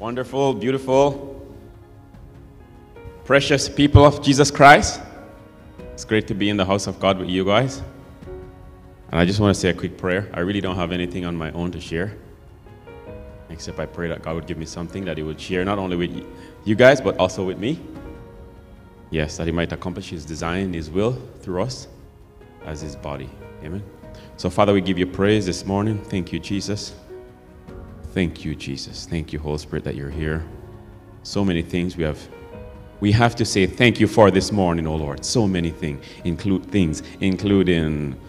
wonderful, beautiful, precious people of Jesus Christ. It's great to be in the house of God with you guys. And I just want to say a quick prayer. I really don't have anything on my own to share, except I pray that God would give me something that He would share not only with you guys, but also with me. Yes, that He might accomplish His design, His will through us as His body. Amen. So, Father, we give you praise this morning. Thank you, Jesus. Thank you, Jesus. Thank you, Holy Spirit, that you're here. So many things we have we have to say thank you for this morning, oh Lord. So many things, include things, including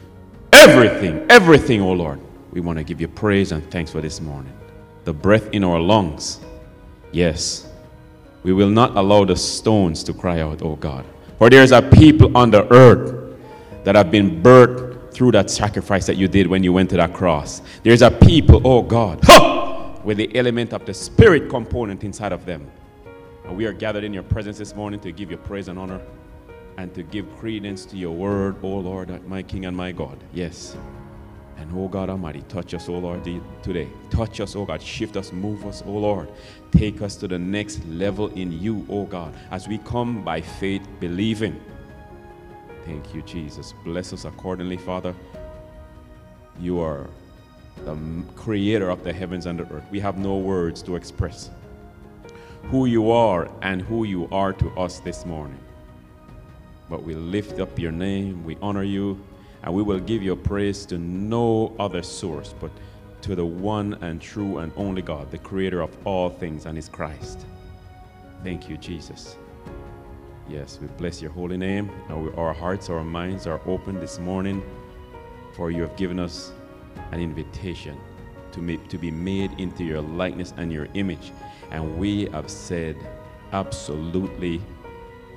everything, everything, oh Lord. We want to give you praise and thanks for this morning. The breath in our lungs. Yes. We will not allow the stones to cry out, oh God. For there's a people on the earth that have been birthed through that sacrifice that you did when you went to that cross. There's a people, oh God! With the element of the spirit component inside of them and we are gathered in your presence this morning to give you praise and honor and to give credence to your word, O Lord, my King and my God. Yes. And oh God Almighty, touch us, O Lord, today. Touch us, O God. Shift us, move us, O Lord. Take us to the next level in you, O God, as we come by faith believing. Thank you, Jesus. Bless us accordingly, Father. You are the creator of the heavens and the earth. We have no words to express who you are and who you are to us this morning. But we lift up your name, we honor you, and we will give your praise to no other source but to the one and true and only God, the creator of all things, and his Christ. Thank you, Jesus. Yes, we bless your holy name. Our hearts, our minds are open this morning, for you have given us an invitation to, to be made into your likeness and your image. And we have said absolutely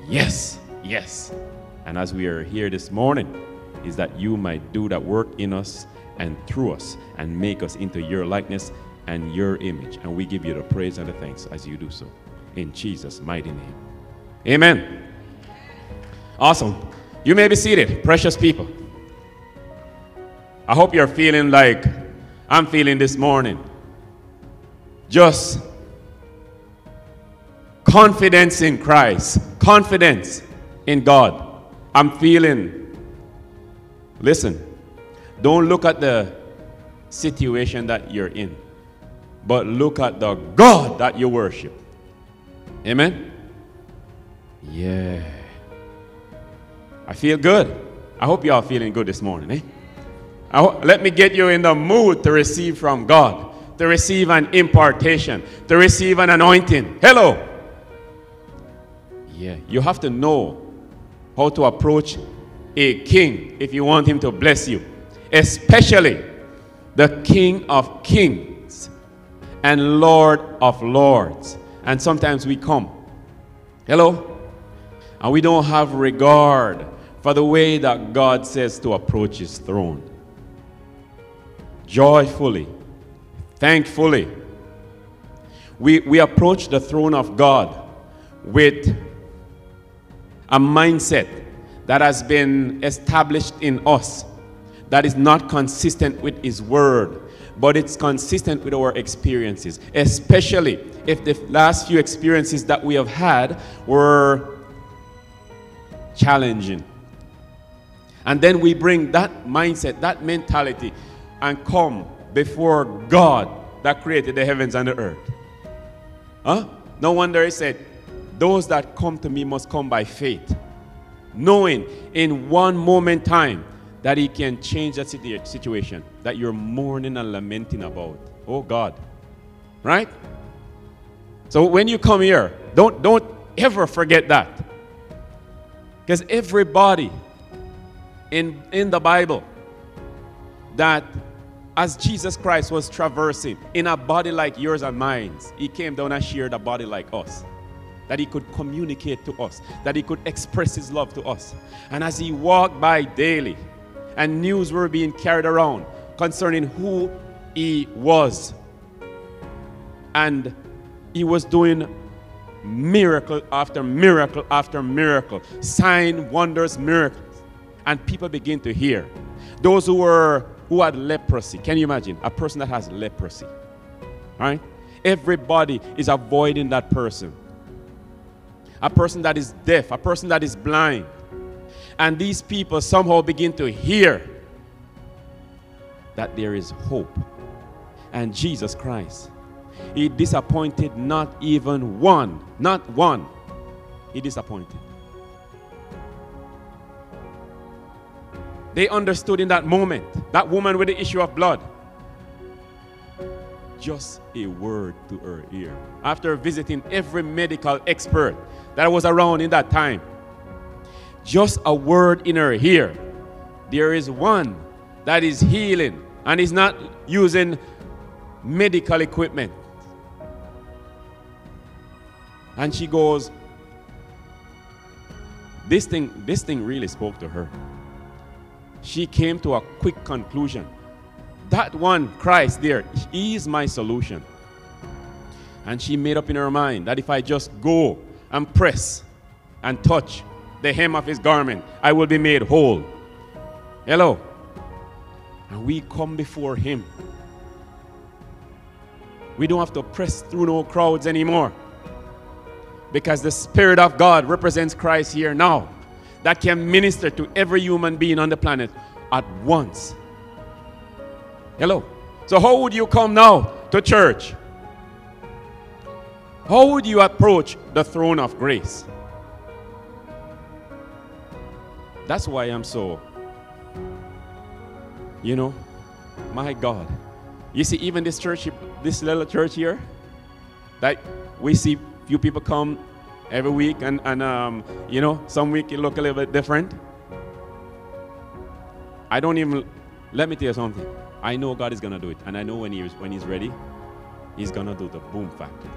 yes, yes. And as we are here this morning, is that you might do that work in us and through us and make us into your likeness and your image. And we give you the praise and the thanks as you do so. In Jesus' mighty name. Amen. Awesome. You may be seated, precious people. I hope you're feeling like I'm feeling this morning. Just confidence in Christ, confidence in God. I'm feeling, listen, don't look at the situation that you're in, but look at the God that you worship. Amen? Yeah. I feel good. I hope y'all feeling good this morning, eh? Let me get you in the mood to receive from God, to receive an impartation, to receive an anointing. Hello. Yeah, you have to know how to approach a king if you want him to bless you, especially the King of Kings and Lord of Lords. And sometimes we come, hello, and we don't have regard for the way that God says to approach his throne. Joyfully, thankfully, we, we approach the throne of God with a mindset that has been established in us that is not consistent with His Word, but it's consistent with our experiences, especially if the last few experiences that we have had were challenging. And then we bring that mindset, that mentality, and come before God that created the heavens and the earth. Huh? No wonder he said, those that come to me must come by faith, knowing in one moment time that He can change that situation that you're mourning and lamenting about. Oh God. Right? So when you come here, don't, don't ever forget that. Because everybody in, in the Bible that as Jesus Christ was traversing in a body like yours and mine, he came down and shared a body like us that he could communicate to us, that he could express his love to us. And as he walked by daily, and news were being carried around concerning who he was, and he was doing miracle after miracle after miracle, sign, wonders, miracles. And people begin to hear. Those who were who had leprosy, can you imagine? A person that has leprosy, right? Everybody is avoiding that person. A person that is deaf, a person that is blind. And these people somehow begin to hear that there is hope. And Jesus Christ, He disappointed not even one, not one. He disappointed. They understood in that moment, that woman with the issue of blood, just a word to her ear. After visiting every medical expert that was around in that time, just a word in her ear. There is one that is healing and is not using medical equipment. And she goes, this thing, this thing really spoke to her she came to a quick conclusion. That one, Christ, there, he is my solution. And she made up in her mind that if I just go and press and touch the hem of his garment, I will be made whole. Hello. And we come before him. We don't have to press through no crowds anymore. Because the Spirit of God represents Christ here now that can minister to every human being on the planet at once. Hello. So, how would you come now to church? How would you approach the throne of grace? That's why I'm so, you know, my God. You see, even this church, this little church here, that we see few people come every week, and, and um, you know, some week it look a little bit different. I don't even, let me tell you something. I know God is going to do it, and I know when, he is, when He's ready, He's going to do the boom factor.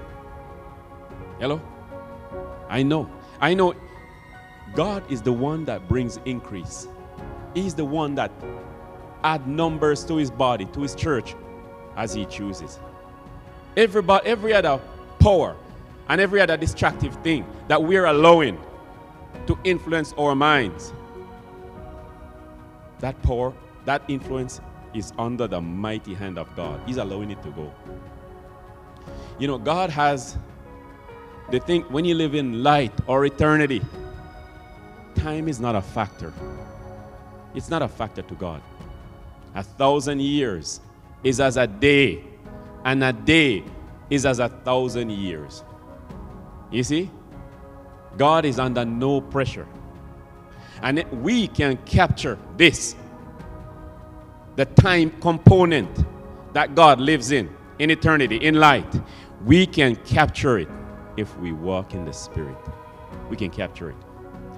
Hello? I know. I know God is the one that brings increase. He's the one that add numbers to his body, to his church, as he chooses. Everybody, every other power and every other distractive thing that we're allowing to influence our minds. That power, that influence is under the mighty hand of God. He's allowing it to go. You know, God has the thing when you live in light or eternity, time is not a factor. It's not a factor to God. A thousand years is as a day, and a day is as a thousand years. You see? God is under no pressure. And we can capture this the time component that God lives in, in eternity, in light. We can capture it if we walk in the Spirit. We can capture it.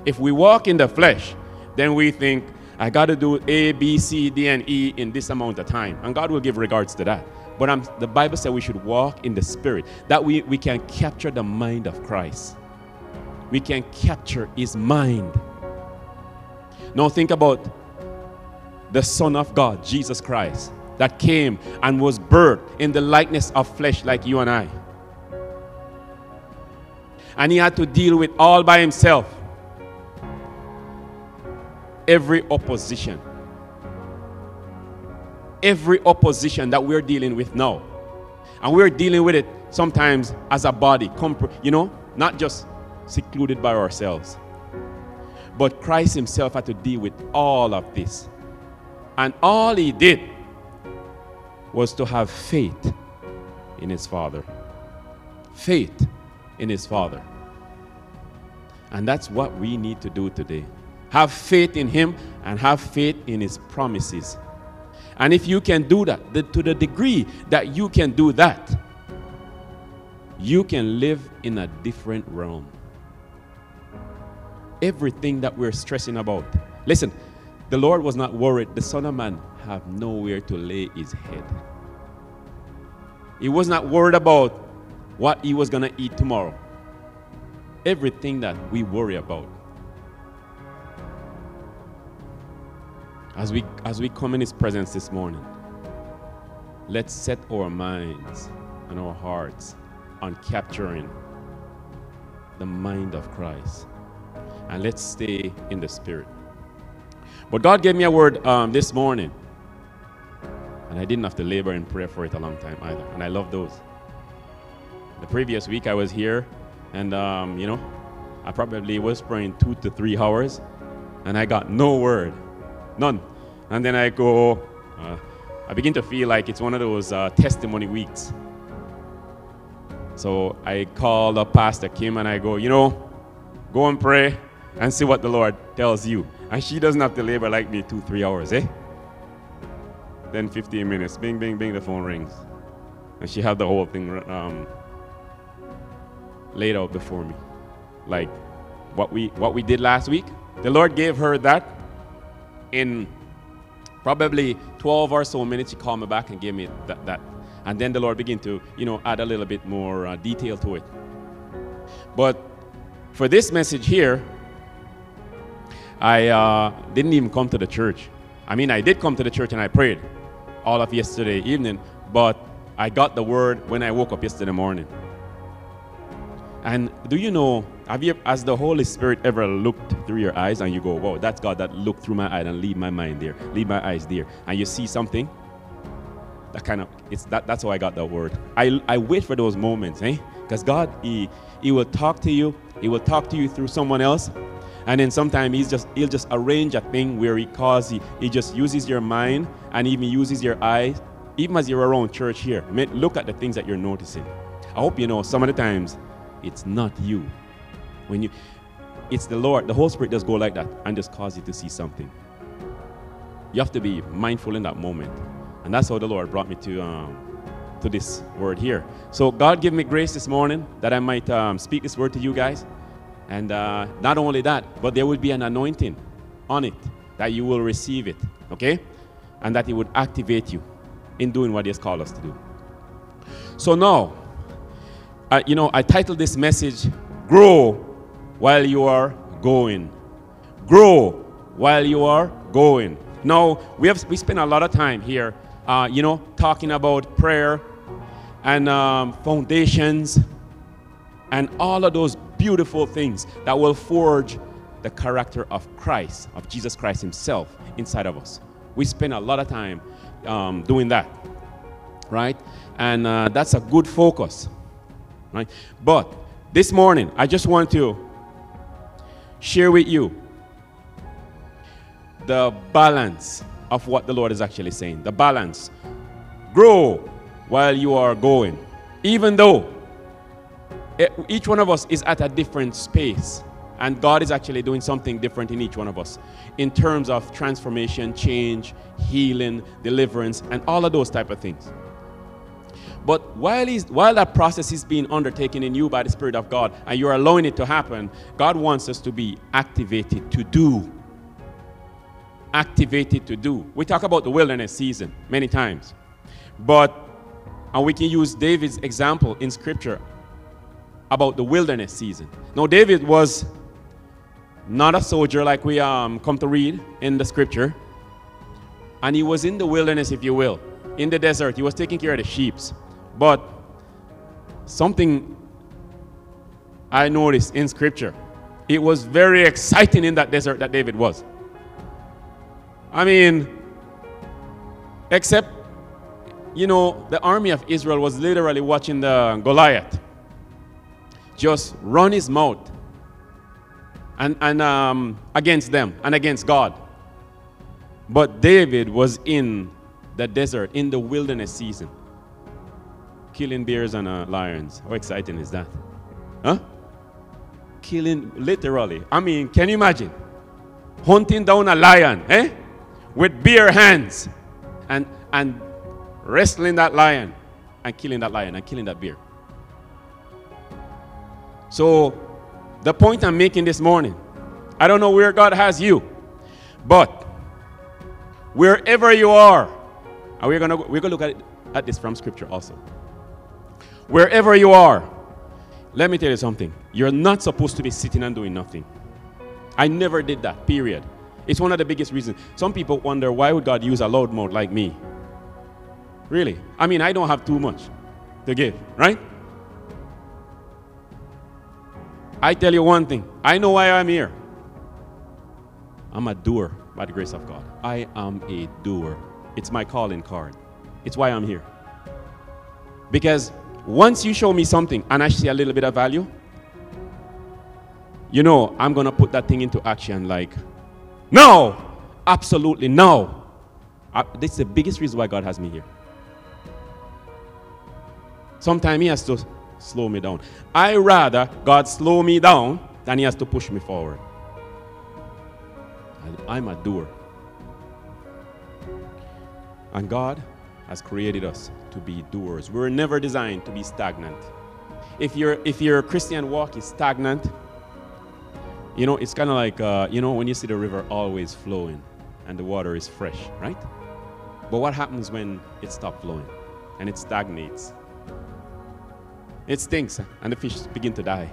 If we walk in the flesh, then we think, I got to do A, B, C, D, and E in this amount of time. And God will give regards to that. But I'm, the Bible said we should walk in the Spirit, that we, we can capture the mind of Christ. We can capture His mind. Now, think about the Son of God, Jesus Christ, that came and was birthed in the likeness of flesh like you and I. And He had to deal with all by Himself every opposition every opposition that we're dealing with now. And we're dealing with it sometimes as a body, you know, not just secluded by ourselves. But Christ Himself had to deal with all of this. And all He did was to have faith in His Father. Faith in His Father. And that's what we need to do today. Have faith in Him and have faith in His promises. And if you can do that, the, to the degree that you can do that, you can live in a different realm. Everything that we're stressing about. Listen, the Lord was not worried. The Son of Man have nowhere to lay his head. He was not worried about what he was going to eat tomorrow. Everything that we worry about As we, as we come in His presence this morning, let's set our minds and our hearts on capturing the mind of Christ. And let's stay in the Spirit. But God gave me a word um, this morning. And I didn't have to labor in prayer for it a long time either. And I love those. the previous week I was here, and um, you know, I probably was praying two to three hours, and I got no word, none. And then I go, uh, I begin to feel like it's one of those uh, testimony weeks. So I called up Pastor Kim and I go, you know, go and pray and see what the Lord tells you. And she doesn't have to labor like me two, three hours, eh? Then 15 minutes, bing, bing, bing, the phone rings. And she had the whole thing um, laid out before me. Like what we, what we did last week. The Lord gave her that in probably 12 or so minutes. She called me back and gave me that. that. And then the Lord began to, you know, add a little bit more uh, detail to it. But for this message here, I uh, didn't even come to the church. I mean, I did come to the church and I prayed all of yesterday evening, but I got the word when I woke up yesterday morning. And do you know, have you, has the Holy Spirit ever looked through your eyes and you go, wow, that's God that looked through my eyes and lead my mind there, lead my eyes there, and you see something? That kind of, it's that, that's how I got that word. I, I wait for those moments, eh? Because God, he, he will talk to you, He will talk to you through someone else, and then sometimes he's just he'll just arrange a thing where he calls he, he just uses your mind and even uses your eyes even as you're around church here look at the things that you're noticing i hope you know some of the times it's not you. When you it's the lord the holy spirit does go like that and just cause you to see something. You have to be mindful in that moment. And that's how the lord brought me to um, to this word here. So god give me grace this morning that i might um, speak this word to you guys. And uh, not only that, but there will be an anointing on it that you will receive it, okay? And that it would activate you in doing what He has called us to do. So now, you know, I titled this message, Grow While You Are Going. Grow while you are going. Now, we, have, we spend a lot of time here, uh, you know, talking about prayer and um, foundations and all of those beautiful things that will forge the character of Christ, of Jesus Christ Himself inside of us. We spend a lot of time um, doing that, right? And uh, that's a good focus, right? But this morning, I just want to share with you the balance of what the Lord is actually saying. The balance. Grow while you are going. Even though each one of us is at a different space. And God is actually doing something different in each one of us in terms of transformation, change, healing, deliverance, and all of those type of things. But while, while that process is being undertaken in you by the Spirit of God and you're allowing it to happen, God wants us to be activated to do. Activated to do. We talk about the wilderness season many times. But, and we can use David's example in Scripture about the wilderness season. Now, David was not a soldier like we um, come to read in the scripture, and he was in the wilderness, if you will, in the desert. He was taking care of the sheep. But something I noticed in scripture, it was very exciting in that desert that David was. I mean, except, you know, the army of Israel was literally watching the Goliath just run his mouth and, and um, against them and against God. But David was in the desert, in the wilderness season, killing bears and uh, lions. How exciting is that? Huh? Killing, literally. I mean, can you imagine? Hunting down a lion, eh? With bare hands and, and wrestling that lion and killing that lion and killing that bear. So, the point I'm making this morning, I don't know where God has you, but wherever you are, and we're gonna we're gonna look at, it, at this from Scripture also. Wherever you are, let me tell you something. You're not supposed to be sitting and doing nothing. I never did that. Period. It's one of the biggest reasons. Some people wonder why would God use a loud mouth like me? Really? I mean, I don't have too much to give, right? I tell you one thing I know why I'm here. I'm a doer by the grace of God. I am a doer. It's my calling card. It's why I'm here. Because Once you show me something and I see a little bit of value, you know, I'm going to put that thing into action like, no, absolutely no. Uh, this is the biggest reason why God has me here. Sometimes He has to slow me down. I rather God slow me down than He has to push me forward. I'm a doer. And God has created us to be doers. We were never designed to be stagnant. If your if your Christian walk is stagnant, you know it's kind of like uh, you know when you see the river always flowing and the water is fresh, right? But what happens when it stops flowing and it stagnates? It stinks and the fish begin to die.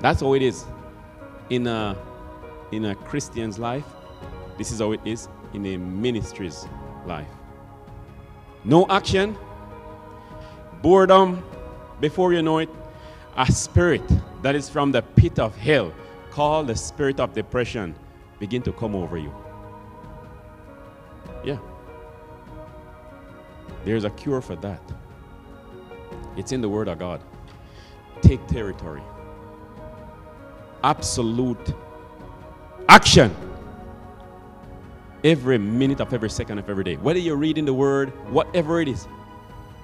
That's how it is in a in a Christian's life. This is how it is in a ministry's life. No action, boredom, before you know it, a spirit that is from the pit of hell, called the spirit of depression, begin to come over you. Yeah. There's a cure for that. It's in the Word of God. Take territory. Absolute action every minute of every second of every day. Whether you're reading the word, whatever it is,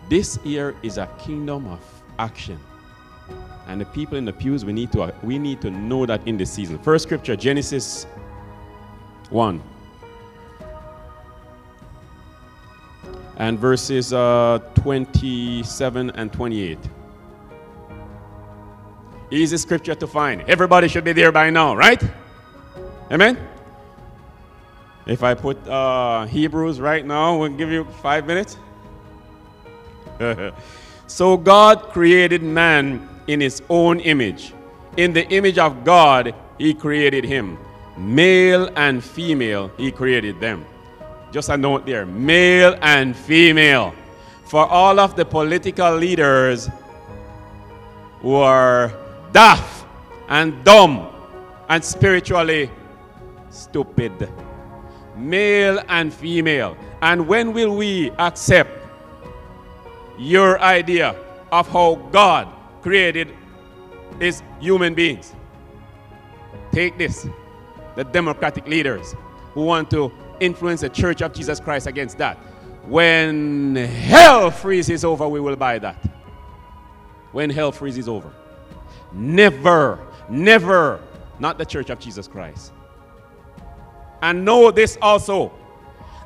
this year is a kingdom of action. And the people in the pews, we need to, we need to know that in this season. First scripture, Genesis 1. And verses uh, 27 and 28. Easy scripture to find. Everybody should be there by now, right? Amen? If I put uh, Hebrews right now, we'll give you five minutes. so God created man in his own image. In the image of God, he created him. Male and female, he created them. Just a note there male and female. For all of the political leaders who are deaf and dumb and spiritually stupid male and female. And when will we accept your idea of how God created his human beings? Take this the democratic leaders who want to influence the church of Jesus Christ against that. When hell freezes over, we will buy that. When hell freezes over. Never, never, not the church of Jesus Christ. And know this also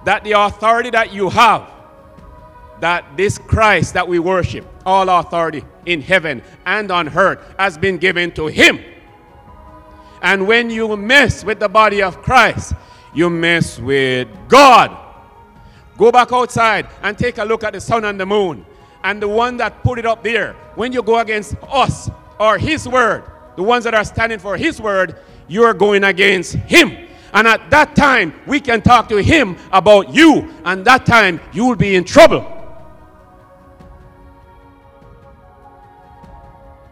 that the authority that you have, that this Christ that we worship, all authority in heaven and on earth, has been given to him. And when you mess with the body of Christ, you mess with God. Go back outside and take a look at the sun and the moon. And the one that put it up there, when you go against us or his word, the ones that are standing for his word, you're going against him. And at that time, we can talk to him about you. And that time, you will be in trouble.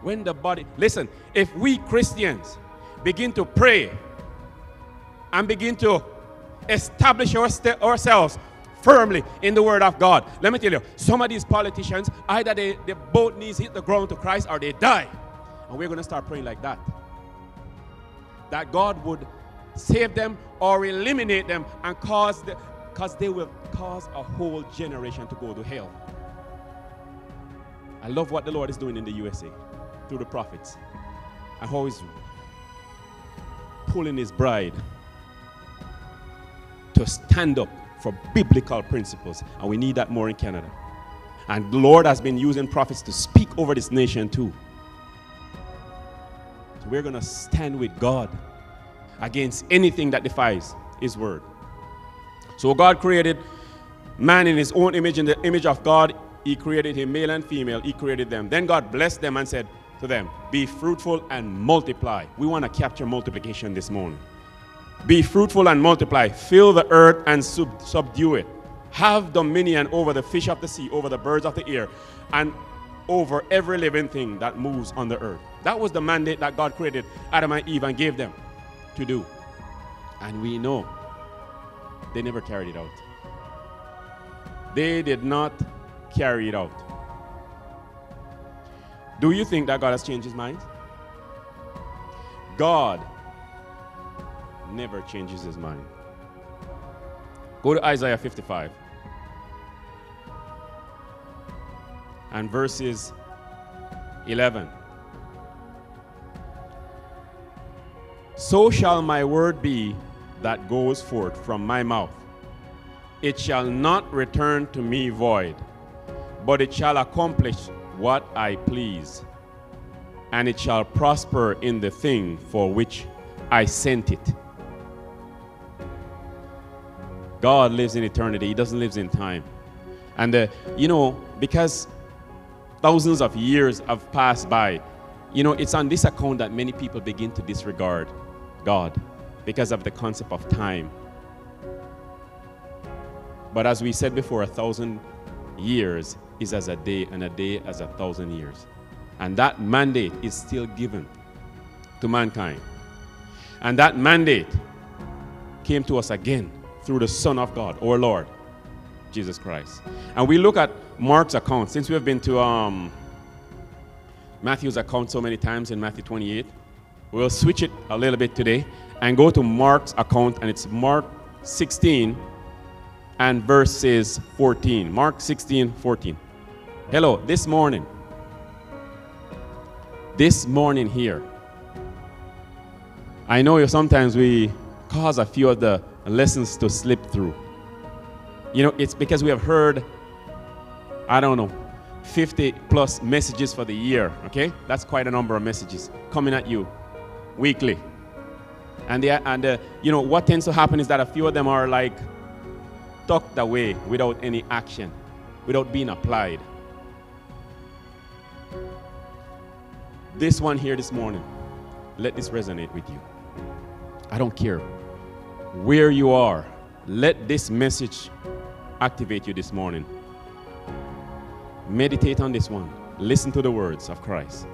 When the body, listen, if we Christians begin to pray and begin to establish our ourselves firmly in the word of God. Let me tell you, some of these politicians, either they, they both knees hit the ground to Christ or they die. And we're going to start praying like that. That God would save them or eliminate them and cause the because they will cause a whole generation to go to hell. I love what the Lord is doing in the USA through the prophets and how he's pulling his bride to stand up for biblical principles. And we need that more in Canada. And the Lord has been using prophets to speak over this nation too. So we're going to stand with God against anything that defies his word. So God created man in his own image, in the image of God, he created him, male and female, he created them. Then God blessed them and said to them, Be fruitful and multiply. We want to capture multiplication this morning. Be fruitful and multiply, fill the earth and sub- subdue it. Have dominion over the fish of the sea, over the birds of the air, and over every living thing that moves on the earth. That was the mandate that God created Adam and Eve and gave them to do. And we know they never carried it out. They did not carry it out. Do you think that God has changed his mind? God never changes his mind. Go to Isaiah 55 and verses 11. So shall my word be that goes forth from my mouth. It shall not return to me void, but it shall accomplish what I please, and it shall prosper in the thing for which I sent it. God lives in eternity, He doesn't live in time. And, uh, you know, because thousands of years have passed by, you know, it's on this account that many people begin to disregard God because of the concept of time. But as we said before, a thousand years is as a day, and a day as a thousand years. And that mandate is still given to mankind. And that mandate came to us again through the Son of God, our Lord, Jesus Christ. And we look at Mark's account, since we have been to um, Matthew's account so many times in Matthew 28, we'll switch it a little bit today and go to Mark's account, and it's Mark 16 and verses 14. Mark 16, 14. Hello, this morning, this morning here, I know sometimes we cause a few of the lessons to slip through. You know, it's because we have heard, I don't know, 50 plus messages for the year, okay? That's quite a number of messages coming at you weekly. And, the, and uh, you know, what tends to happen is that a few of them are like tucked away without any action, without being applied. This one here this morning, let this resonate with you. I don't care where you are, let this message activate you this morning. Meditate on this one. Listen to the words of Christ.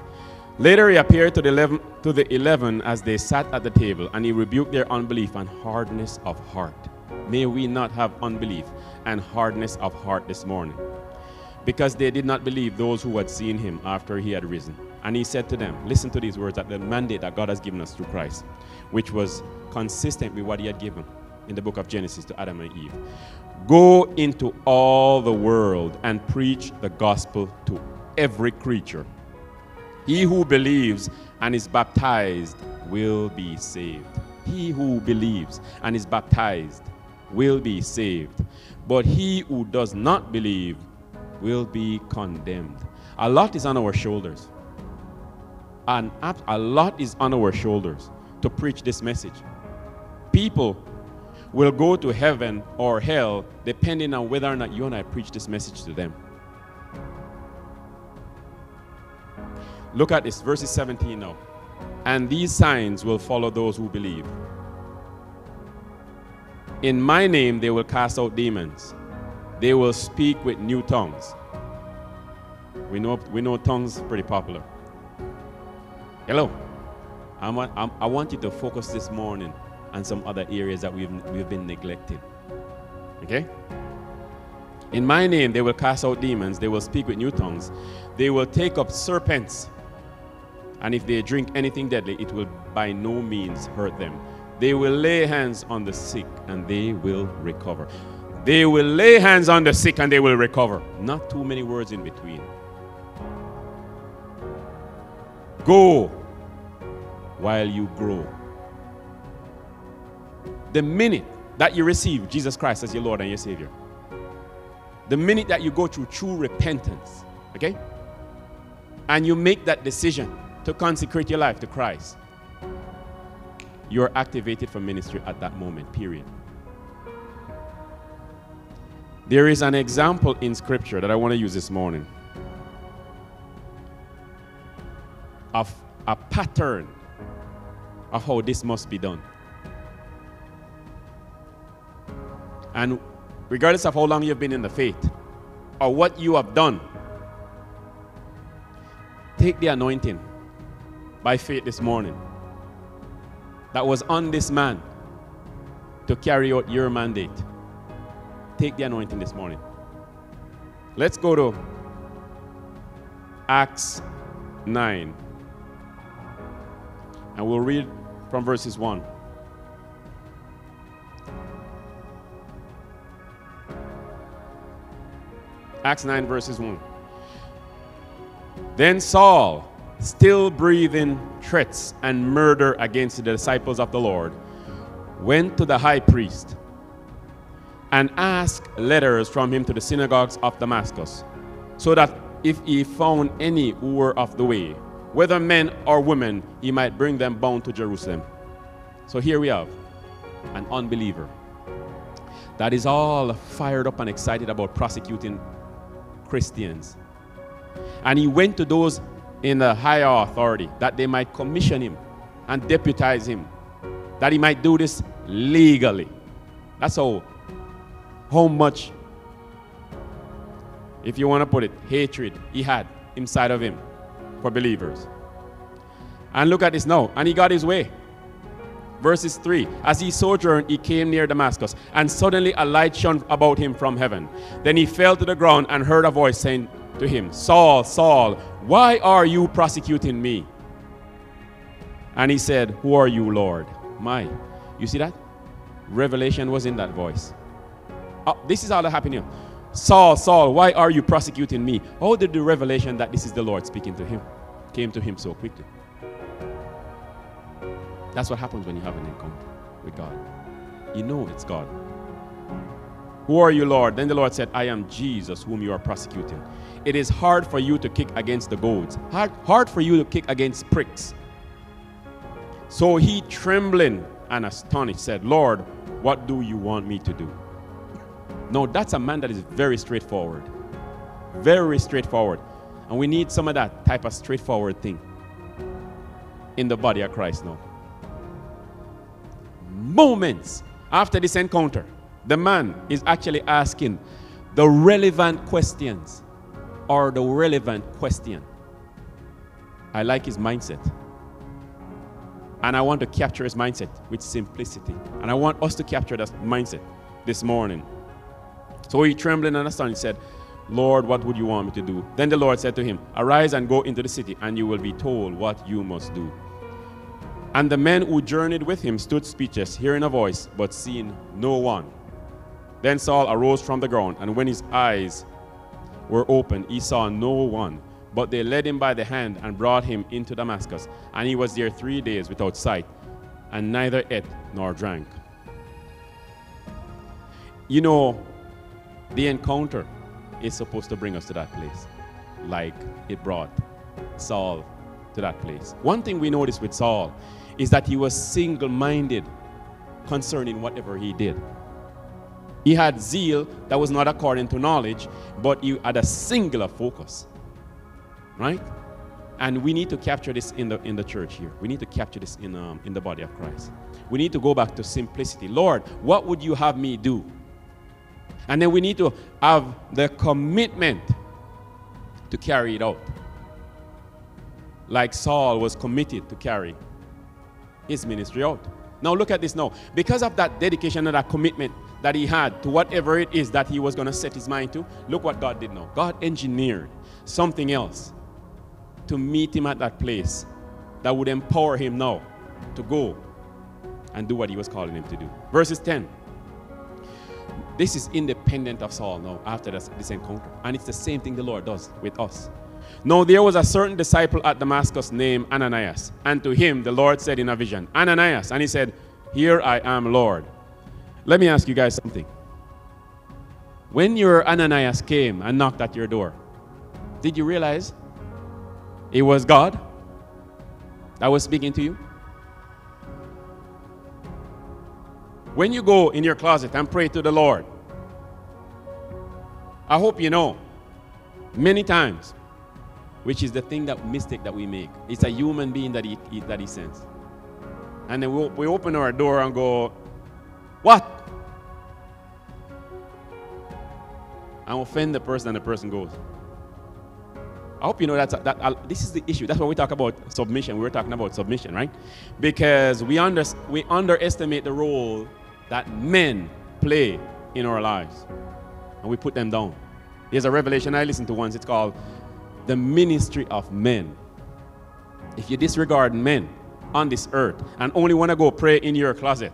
Later, he appeared to the, eleven, to the eleven as they sat at the table, and he rebuked their unbelief and hardness of heart. May we not have unbelief and hardness of heart this morning, because they did not believe those who had seen him after he had risen. And he said to them, Listen to these words that the mandate that God has given us through Christ, which was consistent with what he had given in the book of Genesis to Adam and Eve. Go into all the world and preach the gospel to every creature. He who believes and is baptized will be saved. He who believes and is baptized will be saved. But he who does not believe will be condemned. A lot is on our shoulders. And a lot is on our shoulders to preach this message. People will go to heaven or hell depending on whether or not you and I preach this message to them. Look at this, verses 17 now. And these signs will follow those who believe. In my name they will cast out demons. They will speak with new tongues. We know, we know tongues pretty popular. Hello. I'm, I'm, i want you to focus this morning on some other areas that we've, we've been neglecting. Okay? In my name, they will cast out demons. They will speak with new tongues. They will take up serpents. And if they drink anything deadly, it will by no means hurt them. They will lay hands on the sick and they will recover. They will lay hands on the sick and they will recover. Not too many words in between. Go while you grow. The minute that you receive Jesus Christ as your Lord and your Savior, the minute that you go through true repentance, okay, and you make that decision to consecrate your life to Christ, you're activated for ministry at that moment, period. There is an example in Scripture that I want to use this morning of a pattern of how this must be done. And regardless of how long you've been in the faith or what you have done, take the anointing by faith this morning that was on this man to carry out your mandate. Take the anointing this morning. Let's go to Acts 9. And we'll read from verses 1. Acts 9, verses 1. Then Saul, still breathing threats and murder against the disciples of the Lord, went to the high priest and asked letters from him to the synagogues of Damascus, so that if he found any who were of the way, whether men or women, he might bring them bound to Jerusalem. So here we have an unbeliever that is all fired up and excited about prosecuting Christians. And he went to those in the higher authority that they might commission him and deputize him, that he might do this legally. That's how, how much, if you want to put it, hatred he had inside of him for believers. And look at this now. And he got his way. Verses 3 As he sojourned, he came near Damascus, and suddenly a light shone about him from heaven. Then he fell to the ground and heard a voice saying to him, Saul, Saul, why are you prosecuting me? And he said, Who are you, Lord? My. You see that? Revelation was in that voice. Oh, this is all that happened here. Saul, Saul, why are you prosecuting me? How did the revelation that this is the Lord speaking to him came to him so quickly? That's what happens when you have an encounter with God. You know it's God. Who are you, Lord? Then the Lord said, I am Jesus, whom you are prosecuting. It is hard for you to kick against the goads, hard, hard for you to kick against pricks. So he, trembling and astonished, said, Lord, what do you want me to do? No, that's a man that is very straightforward. Very straightforward. And we need some of that type of straightforward thing in the body of Christ now. Moments after this encounter, the man is actually asking the relevant questions or the relevant question. I like his mindset. And I want to capture his mindset with simplicity. And I want us to capture that mindset this morning. So he trembling and astonished said, Lord, what would you want me to do? Then the Lord said to him, Arise and go into the city, and you will be told what you must do. And the men who journeyed with him stood speechless, hearing a voice, but seeing no one. Then Saul arose from the ground, and when his eyes were opened, he saw no one. But they led him by the hand and brought him into Damascus. And he was there three days without sight, and neither ate nor drank. You know, the encounter is supposed to bring us to that place, like it brought Saul to that place. One thing we notice with Saul is that he was single minded concerning whatever he did. He had zeal that was not according to knowledge, but he had a singular focus. Right? And we need to capture this in the, in the church here. We need to capture this in, um, in the body of Christ. We need to go back to simplicity. Lord, what would you have me do? And then we need to have the commitment to carry it out. Like Saul was committed to carry his ministry out. Now look at this now. Because of that dedication and that commitment that he had to whatever it is that he was going to set his mind to, look what God did now. God engineered something else to meet him at that place that would empower him now to go and do what he was calling him to do. Verses 10. This is independent of Saul now after this, this encounter. And it's the same thing the Lord does with us. Now there was a certain disciple at Damascus named Ananias, and to him the Lord said in a vision, Ananias, and he said, Here I am, Lord. Let me ask you guys something. When your Ananias came and knocked at your door, did you realize it was God that was speaking to you? When you go in your closet and pray to the Lord, I hope you know many times which is the thing that mistake that we make. It's a human being that he, that he sends. And then we, we open our door and go, what? And offend the person and the person goes. I hope you know that, that uh, this is the issue. That's why we talk about submission. We were talking about submission, right? Because we, under, we underestimate the role that men play in our lives. And we put them down. There's a revelation I listened to once. It's called the ministry of men. if you disregard men on this earth and only want to go pray in your closet,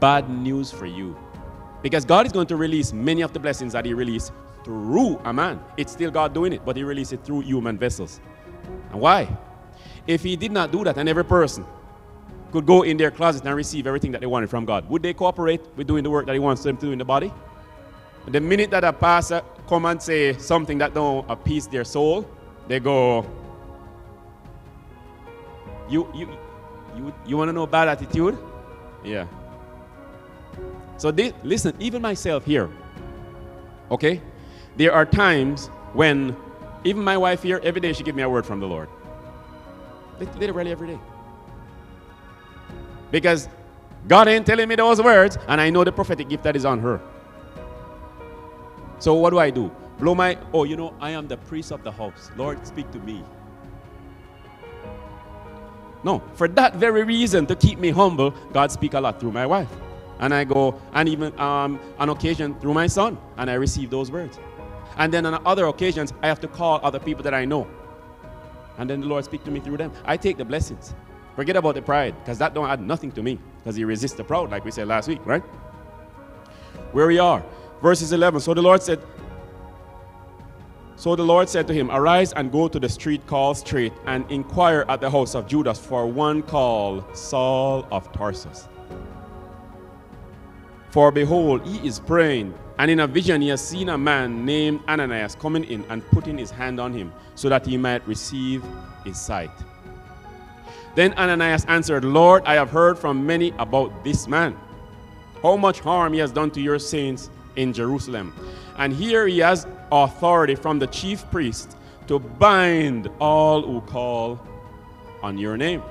bad news for you. Because God is going to release many of the blessings that He released through a man. It's still God doing it, but He released it through human vessels. And why? If He did not do that, and every person could go in their closet and receive everything that they wanted from God, would they cooperate with doing the work that He wants them to do in the body? The minute that a pastor come and say something that don't appease their soul, they go, you you you you want to know bad attitude? Yeah. So this, listen, even myself here, okay? There are times when even my wife here, every day she give me a word from the Lord. Literally every day. Because God ain't telling me those words, and I know the prophetic gift that is on her. So what do I do? Blow my, oh, you know, I am the priest of the house. Lord, speak to me. No, for that very reason, to keep me humble, God speak a lot through my wife. And I go, and even um, on occasion through my son, and I receive those words. And then on other occasions, I have to call other people that I know. And then the Lord speak to me through them. I take the blessings. Forget about the pride, because that don't add nothing to me, because he resists the proud, like we said last week, right? Where we are. Verses 11. So the Lord said, so the Lord said to him, Arise and go to the street called Straight, and inquire at the house of Judas for one called Saul of Tarsus. For behold, he is praying, and in a vision he has seen a man named Ananias coming in and putting his hand on him, so that he might receive his sight. Then Ananias answered, Lord, I have heard from many about this man, how much harm he has done to your saints in Jerusalem. And here he has authority from the chief priest to bind all who call on your name.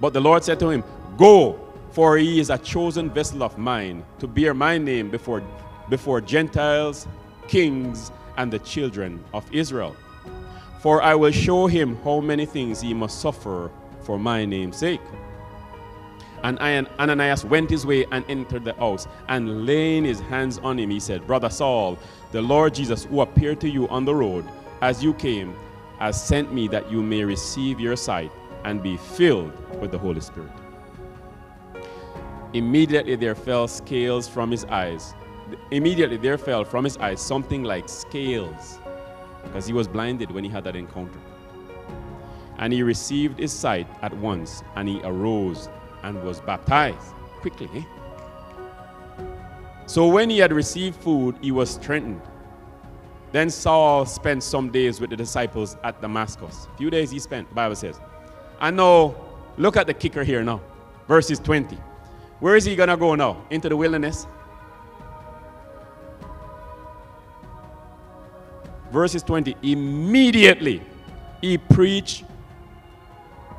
But the Lord said to him, Go, for he is a chosen vessel of mine to bear my name before, before Gentiles, kings, and the children of Israel. For I will show him how many things he must suffer for my name's sake. And Ananias went his way and entered the house, and laying his hands on him, he said, Brother Saul, the Lord Jesus, who appeared to you on the road as you came, has sent me that you may receive your sight and be filled with the Holy Spirit. Immediately there fell scales from his eyes. Immediately there fell from his eyes something like scales, because he was blinded when he had that encounter. And he received his sight at once, and he arose and was baptized quickly. Eh? So when he had received food, he was strengthened. Then Saul spent some days with the disciples at Damascus. A few days he spent, the Bible says. And now, look at the kicker here now. Verses 20. Where is he going to go now? Into the wilderness? Verses 20. Immediately he preached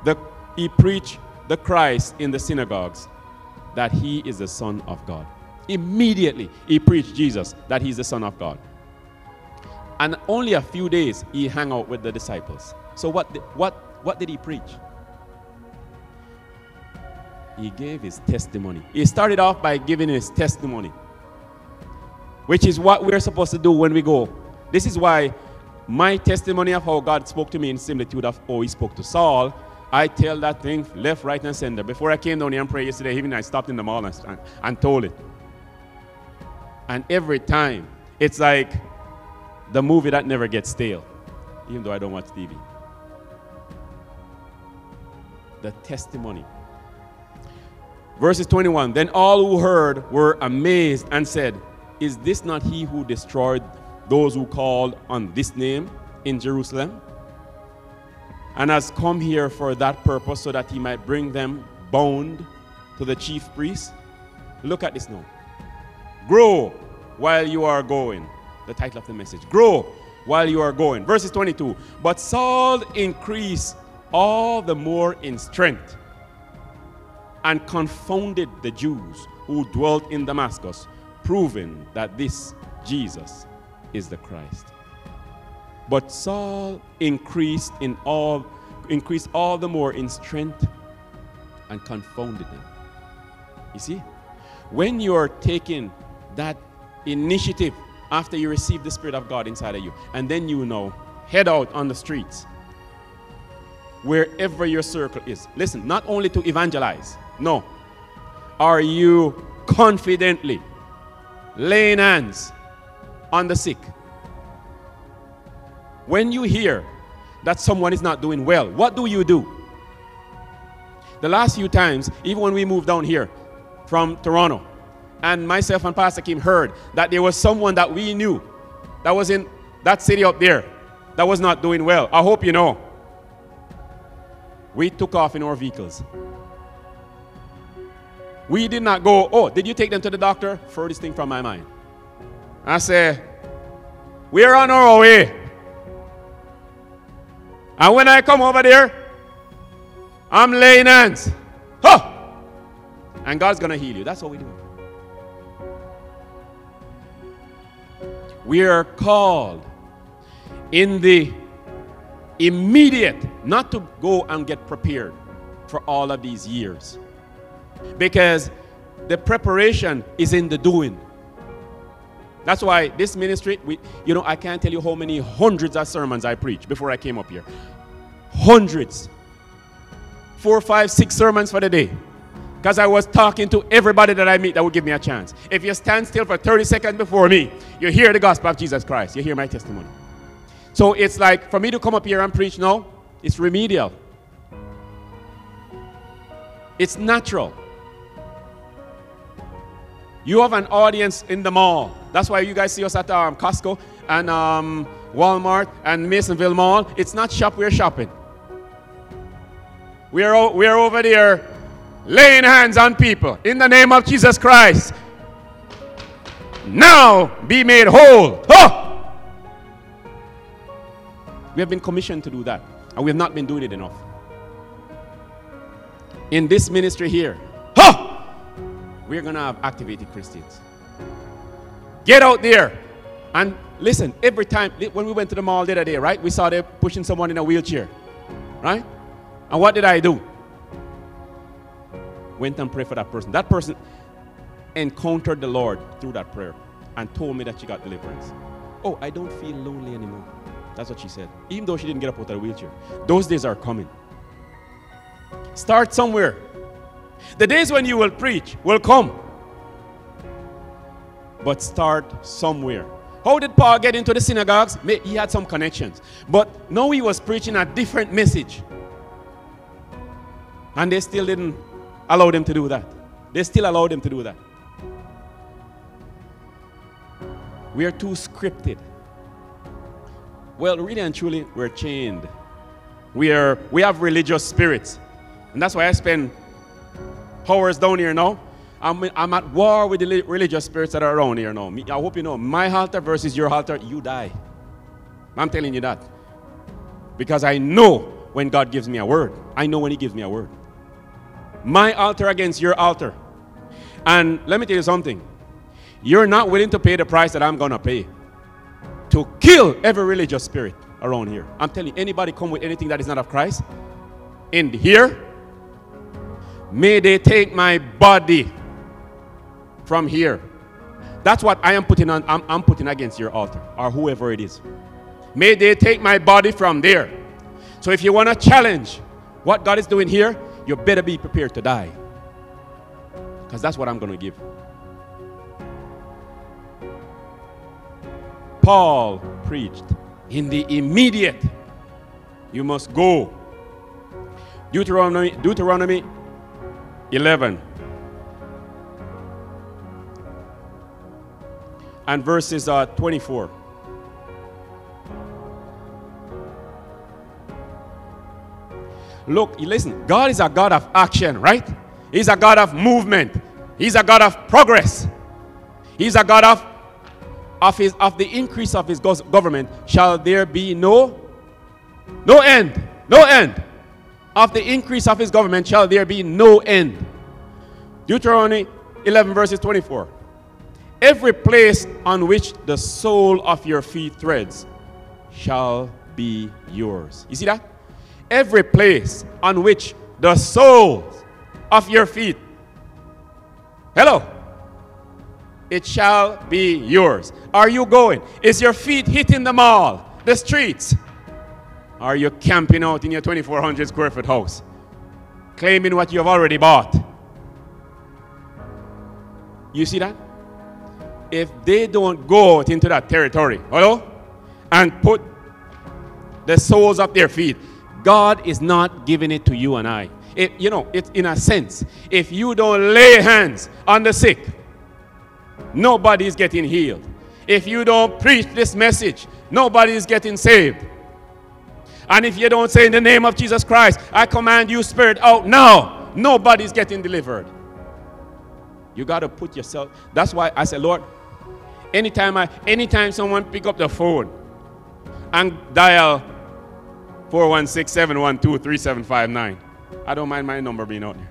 the he preached the Christ in the synagogues that he is the Son of God. Immediately, he preached Jesus that he's the Son of God. And only a few days he hung out with the disciples. So what what what did he preach? He gave his testimony. He started off by giving his testimony, which is what we're supposed to do when we go. This is why my testimony of how God spoke to me in similitude of how he spoke to Saul I tell that thing left, right, and center. Before I came down here and prayed yesterday even I stopped in the mall and, and told it. And every time, it's like the movie that never gets stale, even though I don't watch TV. The testimony. Verses 21 Then all who heard were amazed and said, Is this not he who destroyed those who called on this name in Jerusalem? and has come here for that purpose so that he might bring them bound to the chief priest. Look at this now. Grow while you are going. The title of the message. Grow while you are going. Verses 22. But Saul increased all the more in strength and confounded the Jews who dwelt in Damascus, proving that this Jesus is the Christ. But Saul increased in all, increased all the more in strength and confounded them. You see, when you're taking that initiative after you receive the Spirit of God inside of you, and then you know, head out on the streets wherever your circle is. Listen, not only to evangelize, no. Are you confidently laying hands on the sick? When you hear that someone is not doing well, what do you do? The last few times, even when we moved down here from Toronto, and myself and Pastor Kim heard that there was someone that we knew that was in that city up there that was not doing well. I hope you know. We took off in our vehicles. We did not go, oh, did you take them to the doctor? Furthest thing from my mind. I said, we're on our way. And when I come over there, I'm laying hands. Huh! And God's going to heal you. That's what we do. We are called in the immediate, not to go and get prepared for all of these years. Because the preparation is in the doing. That's why this ministry, we, you know, I can't tell you how many hundreds of sermons I preached before I came up here. Hundreds. Four, five, six sermons for the day. Because I was talking to everybody that I meet that would give me a chance. If you stand still for 30 seconds before me, you hear the gospel of Jesus Christ. You hear my testimony. So it's like for me to come up here and preach now, it's remedial. It's natural. You have an audience in the mall. That's why you guys see us at um, Costco and um, Walmart and Masonville Mall. It's not shop, we're shopping. We're, we're over there laying hands on people in the name of Jesus Christ. Now be made whole. Oh! We have been commissioned to do that, and we have not been doing it enough. In this ministry here! We're going to have activated Christians. Get out there and listen. Every time, when we went to the mall the other day, right, we saw them pushing someone in a wheelchair, right? And what did I do? went and prayed for that person. That person encountered the Lord through that prayer and told me that she got deliverance. Oh, I don't feel lonely anymore. That's what she said. Even though she didn't get up out of the wheelchair. Those days are coming. Start somewhere. The days when you will preach will come. But start somewhere. How did Paul get into the synagogues? He had some connections. But now he was preaching a different message. And they still didn't allow them to do that. They still allowed them to do that. We are too scripted. Well, really and truly, we're chained. We are we have religious spirits. And that's why I spend hours down here now. I'm, I'm at war with the religious spirits that are around here now. I hope you know my altar versus your altar, you die. I'm telling you that. Because I know when God gives me a word. I know when He gives me a word my altar against your altar. And let me tell you something. You're not willing to pay the price that I'm going to pay to kill every religious spirit around here. I'm telling you, anybody come with anything that is not of Christ in here, may they take my body from here. That's what I am putting on, I'm, I'm putting against your altar or whoever it is. May they take my body from there. So if you want to challenge what God is doing here, you better be prepared to die. Because that's what I'm going to give. Paul preached in the immediate. You must go. Deuteronomy, Deuteronomy 11 and verses uh, 24. Look, listen, God is a God of action, right? He's a God of movement. He's a God of progress. He's a God of of his of the increase of his government shall there be no no end. No end. Of the increase of his government shall there be no end. Deuteronomy 11 verses 24. Every place on which the sole of your feet treads shall be yours. You see that? every place on which the soles of your feet, hello, it shall be yours. Are you going? Is your feet hitting the mall, the streets? Or you're camping out in your 2400 square foot house, claiming what you have already bought. You see that? If they don't go out into that territory, hello, and put the soles of their feet, God is not giving it to you and I. It, you know, it's in a sense, if you don't lay hands on the sick, nobody is getting healed. If you don't preach this message, nobody is getting saved. And if you don't say in the name of Jesus Christ, I command you spirit out now, nobody's getting delivered. You got to put yourself. That's why I said, Lord, anytime I anytime someone pick up the phone and dial 416-712-3759, I don't mind my number being out there.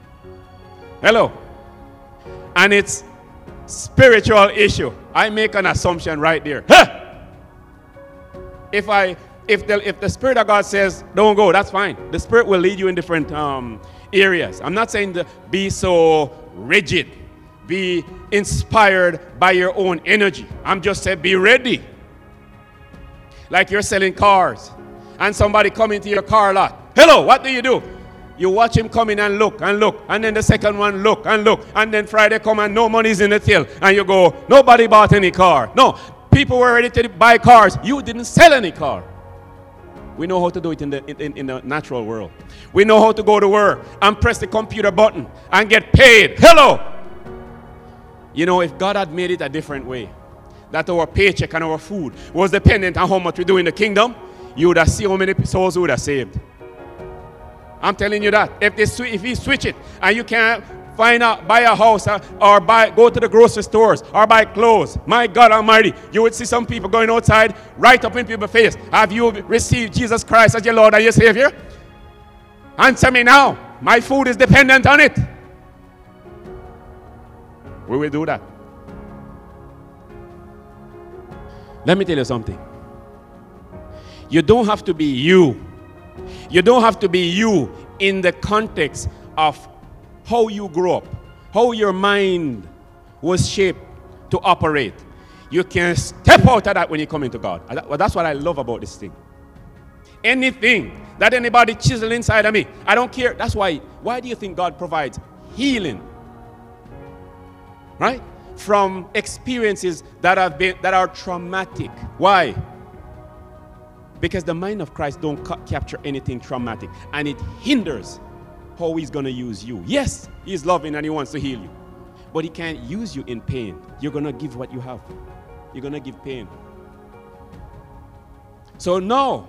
Hello. And it's spiritual issue. I make an assumption right there. Huh! If I if the, if the Spirit of God says, don't go, that's fine. The Spirit will lead you in different um, areas. I'm not saying to be so rigid, be inspired by your own energy. I'm just saying be ready. Like you're selling cars and somebody come into your car lot. Hello, what do you do? You watch him come in and look and look, and then the second one look and look, and then Friday come and no money's in the till, and you go, nobody bought any car. No, people were ready to buy cars. You didn't sell any car. We know how to do it in the, in, in the natural world. We know how to go to work and press the computer button and get paid. Hello! You know, if God had made it a different way, that our paycheck and our food was dependent on how much we do in the kingdom, you would have seen how many souls we would have saved. I'm telling you that. If, they, if he switch it and you can't find out, buy a house or buy, go to the grocery stores or buy clothes. My God Almighty, you would see some people going outside right up in people's face. Have you received Jesus Christ as your Lord and your Savior? Answer me now. My food is dependent on it. We will do that. Let me tell you something. You don't have to be you. You don't have to be you in the context of how you grew up, how your mind was shaped to operate. You can step out of that when you come into God. That's what I love about this thing. Anything that anybody chisel inside of me, I don't care. That's why. Why do you think God provides healing? Right? From experiences that have been that are traumatic. Why? Because the mind of Christ don't ca- capture anything traumatic, and it hinders how he's going to use you. Yes, he's loving and he wants to heal you. But he can't use you in pain. You're going to give what you have. You're going to give pain. So now,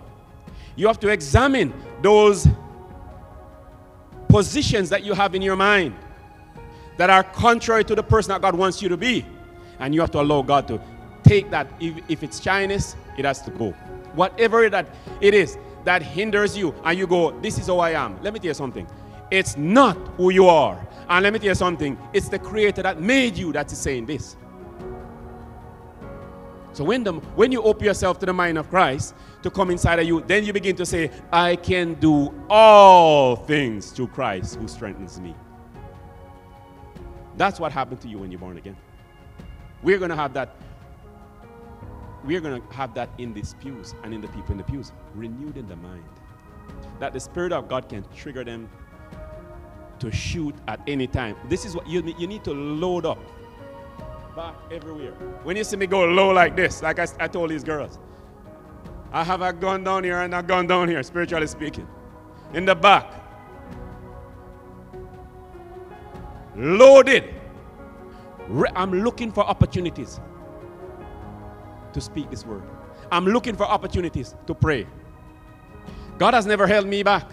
you have to examine those positions that you have in your mind that are contrary to the person that God wants you to be. And you have to allow God to take that. If, if it's shyness, it has to go. Whatever that it is that hinders you, and you go, This is how I am. Let me tell you something. It's not who you are. And let me tell you something it's the Creator that made you that is saying this. So when, the, when you open yourself to the mind of Christ to come inside of you, then you begin to say, I can do all things through Christ who strengthens me. That's what happened to you when you're born again. We're going to have that. We're going to have that in these pews and in the people in the pews, renewed in the mind. That the Spirit of God can trigger them to shoot at any time. This is what you you need to load up back everywhere. When you see me go low like this, like I, I told these girls, I have a gun down here and a gun down here, spiritually speaking. In the back. Loaded. I'm looking for opportunities to speak this word. I'm looking for opportunities to pray. God has never held me back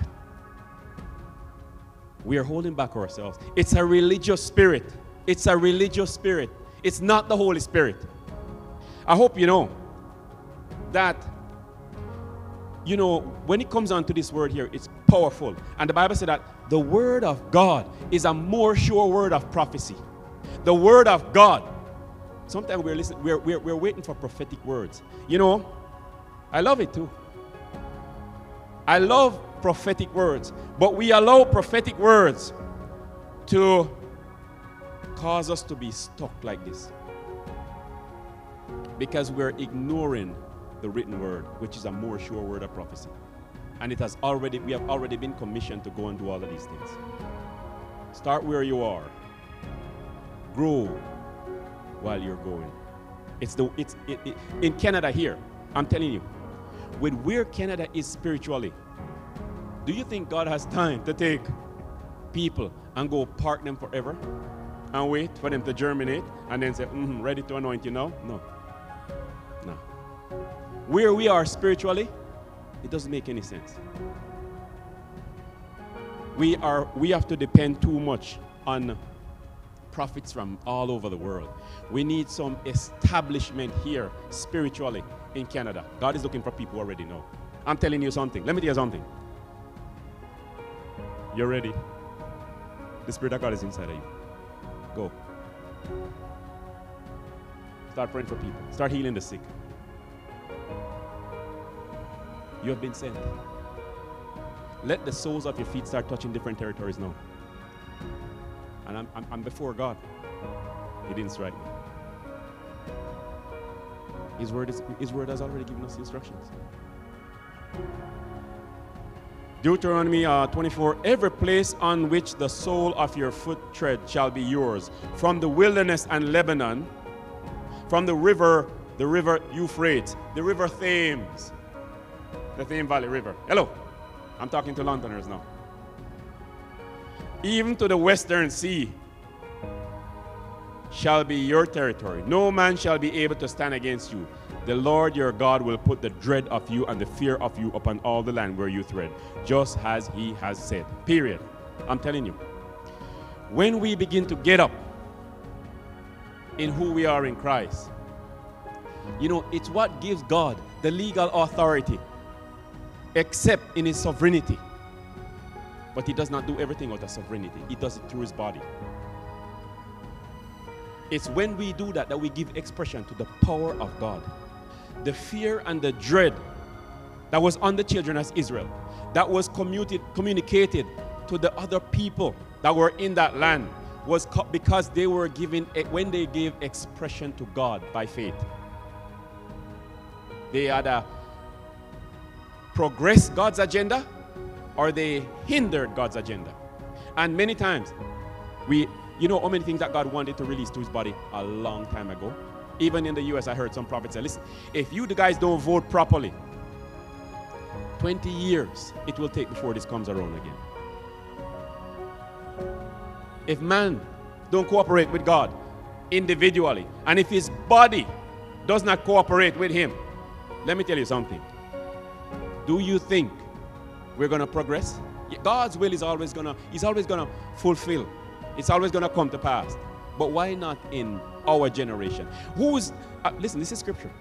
we are holding back ourselves. It's a religious spirit. It's a religious spirit. It's not the Holy Spirit. I hope you know that, you know, when it comes onto this word here, it's powerful. And the Bible said that the word of God is a more sure word of prophecy. The word of God. Sometimes we're listening, we're, we're, we're waiting for prophetic words. You know, I love it too. I love prophetic words, but we allow prophetic words to cause us to be stuck like this because we're ignoring the written word, which is a more sure word of prophecy. And it has already, we have already been commissioned to go and do all of these things. Start where you are. Grow while you're going. It's the it's it, it, in Canada here. I'm telling you, with where Canada is spiritually, do you think God has time to take people and go park them forever and wait for them to germinate and then say, mm-hmm, ready to anoint you now? No. No. Where we are spiritually, it doesn't make any sense. We are we have to depend too much on prophets from all over the world. We need some establishment here spiritually in Canada. God is looking for people already know. I'm telling you something. Let me tell you something. You're ready. The Spirit of God is inside of you. Go. Start praying for people. Start healing the sick. You have been sent. Let the soles of your feet start touching different territories now. And I'm, I'm, I'm before God. He didn't strike me. His word, is, His word has already given us instructions. Deuteronomy uh, 24 Every place on which the sole of your foot tread shall be yours, from the wilderness and Lebanon, from the river, the river Euphrates, the river Thames, the Thames Valley River. Hello, I'm talking to Londoners now even to the western sea, shall be your territory. No man shall be able to stand against you. The Lord your God will put the dread of you and the fear of you upon all the land where you tread, just as he has said. Period. I'm telling you. When we begin to get up in who we are in Christ, you know, it's what gives God the legal authority, except in his sovereignty. But he does not do everything out of sovereignty, he does it through his body. It's when we do that that we give expression to the power of God. The fear and the dread that was on the children of Israel, that was commuted, communicated to the other people that were in that land, was because they were giving, eh, when they gave expression to God by faith. They had a progress God's agenda or they hindered God's agenda. And many times, we, you know how many things that God wanted to release to his body a long time ago? Even in the US, I heard some prophets say, listen, if you the guys don't vote properly, 20 years it will take before this comes around again. If man don't cooperate with God individually, and if his body does not cooperate with him, let me tell you something. Do you think we're going to progress. God's will is always going to, He's always going to fulfill. It's always going to come to pass. But why not in our generation? Who's, uh, listen, this is scripture.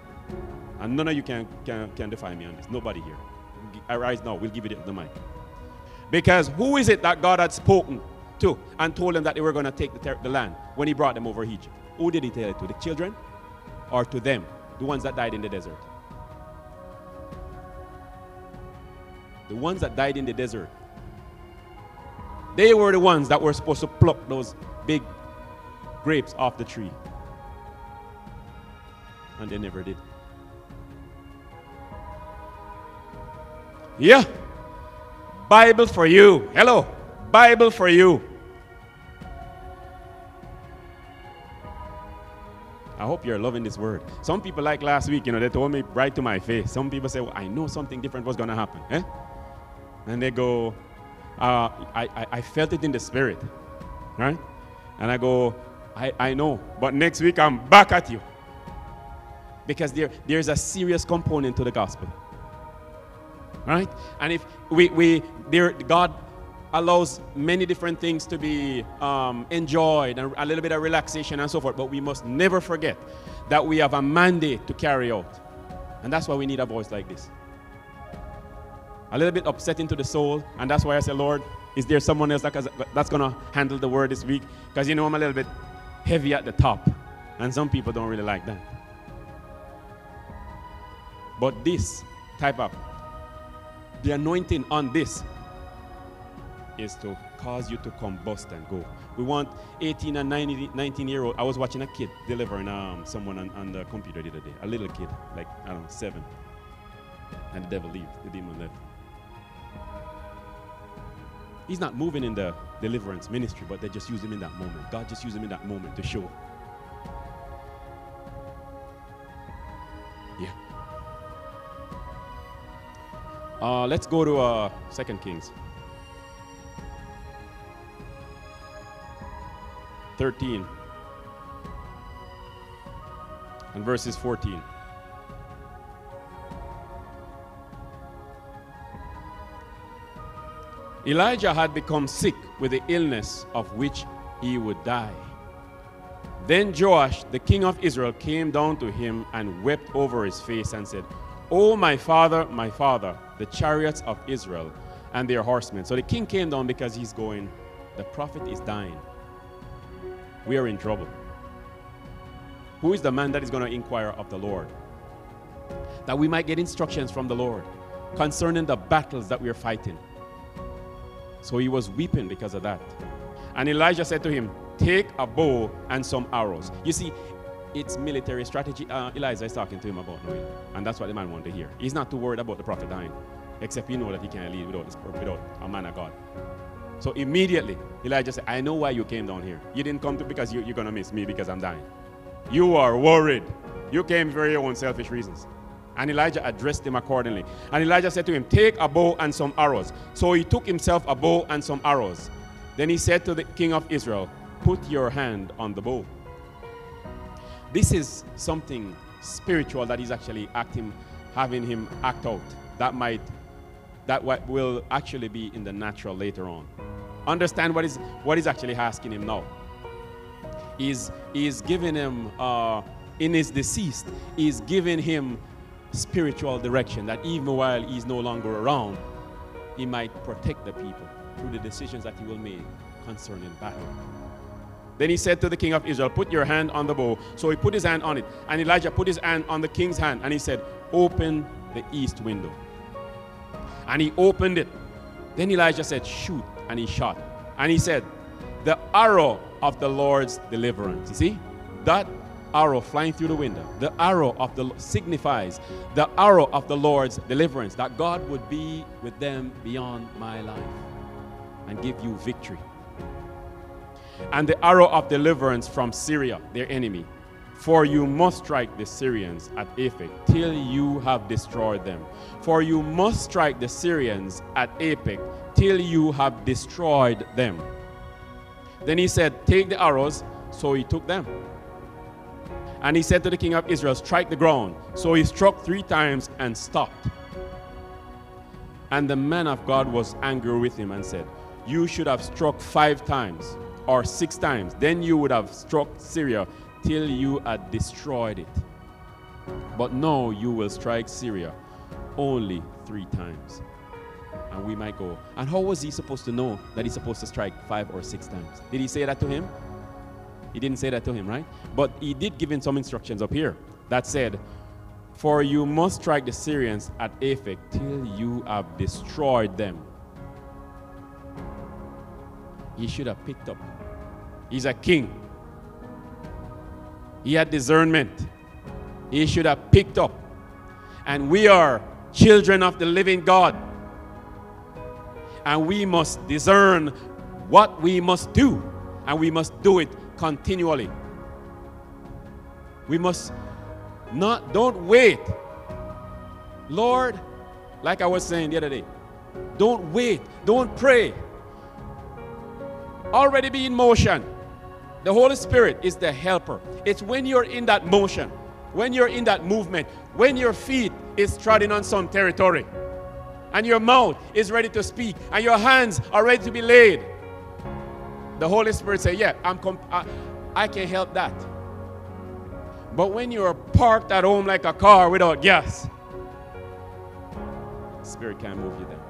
And none of you can, can, can defy me on this. Nobody here. Arise now. We'll give you the, the mic. Because who is it that God had spoken to and told them that they were going to take the, the land when He brought them over Egypt? Who did He tell it to? The children or to them, the ones that died in the desert? The ones that died in the desert, they were the ones that were supposed to pluck those big grapes off the tree. And they never did. Yeah. Bible for you. Hello. Bible for you. I hope you're loving this word. Some people, like last week, you know, they told me right to my face. Some people say, well, I know something different was going to happen. Eh? And they go, uh, I, I, I felt it in the spirit, right? And I go, I, I know, but next week I'm back at you. Because there, there's a serious component to the gospel. Right? And if we, we there, God allows many different things to be um, enjoyed and a little bit of relaxation and so forth, but we must never forget that we have a mandate to carry out. And that's why we need a voice like this a little bit upsetting to the soul. And that's why I say, Lord, is there someone else that, that's going to handle the word this week? Because you know I'm a little bit heavy at the top. And some people don't really like that. But this type of, the anointing on this is to cause you to combust and go. We want 18 and 19, 19 year old. I was watching a kid delivering um, someone on, on the computer the other day, a little kid, like, I don't know, seven. And the devil left, the demon left. He's not moving in the deliverance ministry, but they just use him in that moment. God just used him in that moment to show. Yeah. Uh, let's go to uh, Second Kings. 13 and verses 14. Elijah had become sick with the illness of which he would die. Then Joash, the king of Israel, came down to him and wept over his face and said, Oh, my father, my father, the chariots of Israel and their horsemen. So the king came down because he's going, The prophet is dying. We are in trouble. Who is the man that is going to inquire of the Lord? That we might get instructions from the Lord concerning the battles that we are fighting. So he was weeping because of that. And Elijah said to him, Take a bow and some arrows. You see, it's military strategy. Uh, Elijah is talking to him about knowing. And that's what the man wanted to hear. He's not too worried about the prophet dying, except he know that he can't lead without, this, without a man of God. So immediately, Elijah said, I know why you came down here. You didn't come to because you, you're going to miss me because I'm dying. You are worried. You came for your own selfish reasons. And Elijah addressed him accordingly. And Elijah said to him, Take a bow and some arrows. So he took himself a bow and some arrows. Then he said to the king of Israel, Put your hand on the bow. This is something spiritual that he's actually acting, having him act out. That might, that what will actually be in the natural later on. Understand what is what is actually asking him now. Is is giving him uh, in his deceased, is giving him spiritual direction that even while he's no longer around, he might protect the people through the decisions that he will make concerning battle. Then he said to the king of Israel, Put your hand on the bow. So he put his hand on it. And Elijah put his hand on the king's hand and he said, Open the east window. And he opened it. Then Elijah said, Shoot. And he shot. And he said, The arrow of the Lord's deliverance. You see? That arrow flying through the window, the arrow of the signifies the arrow of the Lord's deliverance, that God would be with them beyond my life and give you victory. And the arrow of deliverance from Syria, their enemy. For you must strike the Syrians at Aphek till you have destroyed them. For you must strike the Syrians at Aphek till you have destroyed them. Then he said, Take the arrows. So he took them. And he said to the king of Israel, Strike the ground. So he struck three times and stopped. And the man of God was angry with him and said, You should have struck five times or six times. Then you would have struck Syria till you had destroyed it. But no, you will strike Syria only three times. And we might go, and how was he supposed to know that he's supposed to strike five or six times? Did he say that to him? He didn't say that to him, right? But he did give him some instructions up here that said, For you must strike the Syrians at Aphek till you have destroyed them. He should have picked up. He's a king. He had discernment. He should have picked up. And we are children of the living God. And we must discern what we must do. And we must do it continually. We must not, don't wait. Lord, like I was saying the other day, don't wait, don't pray. Already be in motion. The Holy Spirit is the helper. It's when you're in that motion, when you're in that movement, when your feet is treading on some territory, and your mouth is ready to speak, and your hands are ready to be laid the Holy Spirit say, yeah, I'm I, I can help that. But when you're parked at home like a car without gas, Spirit can't move you then.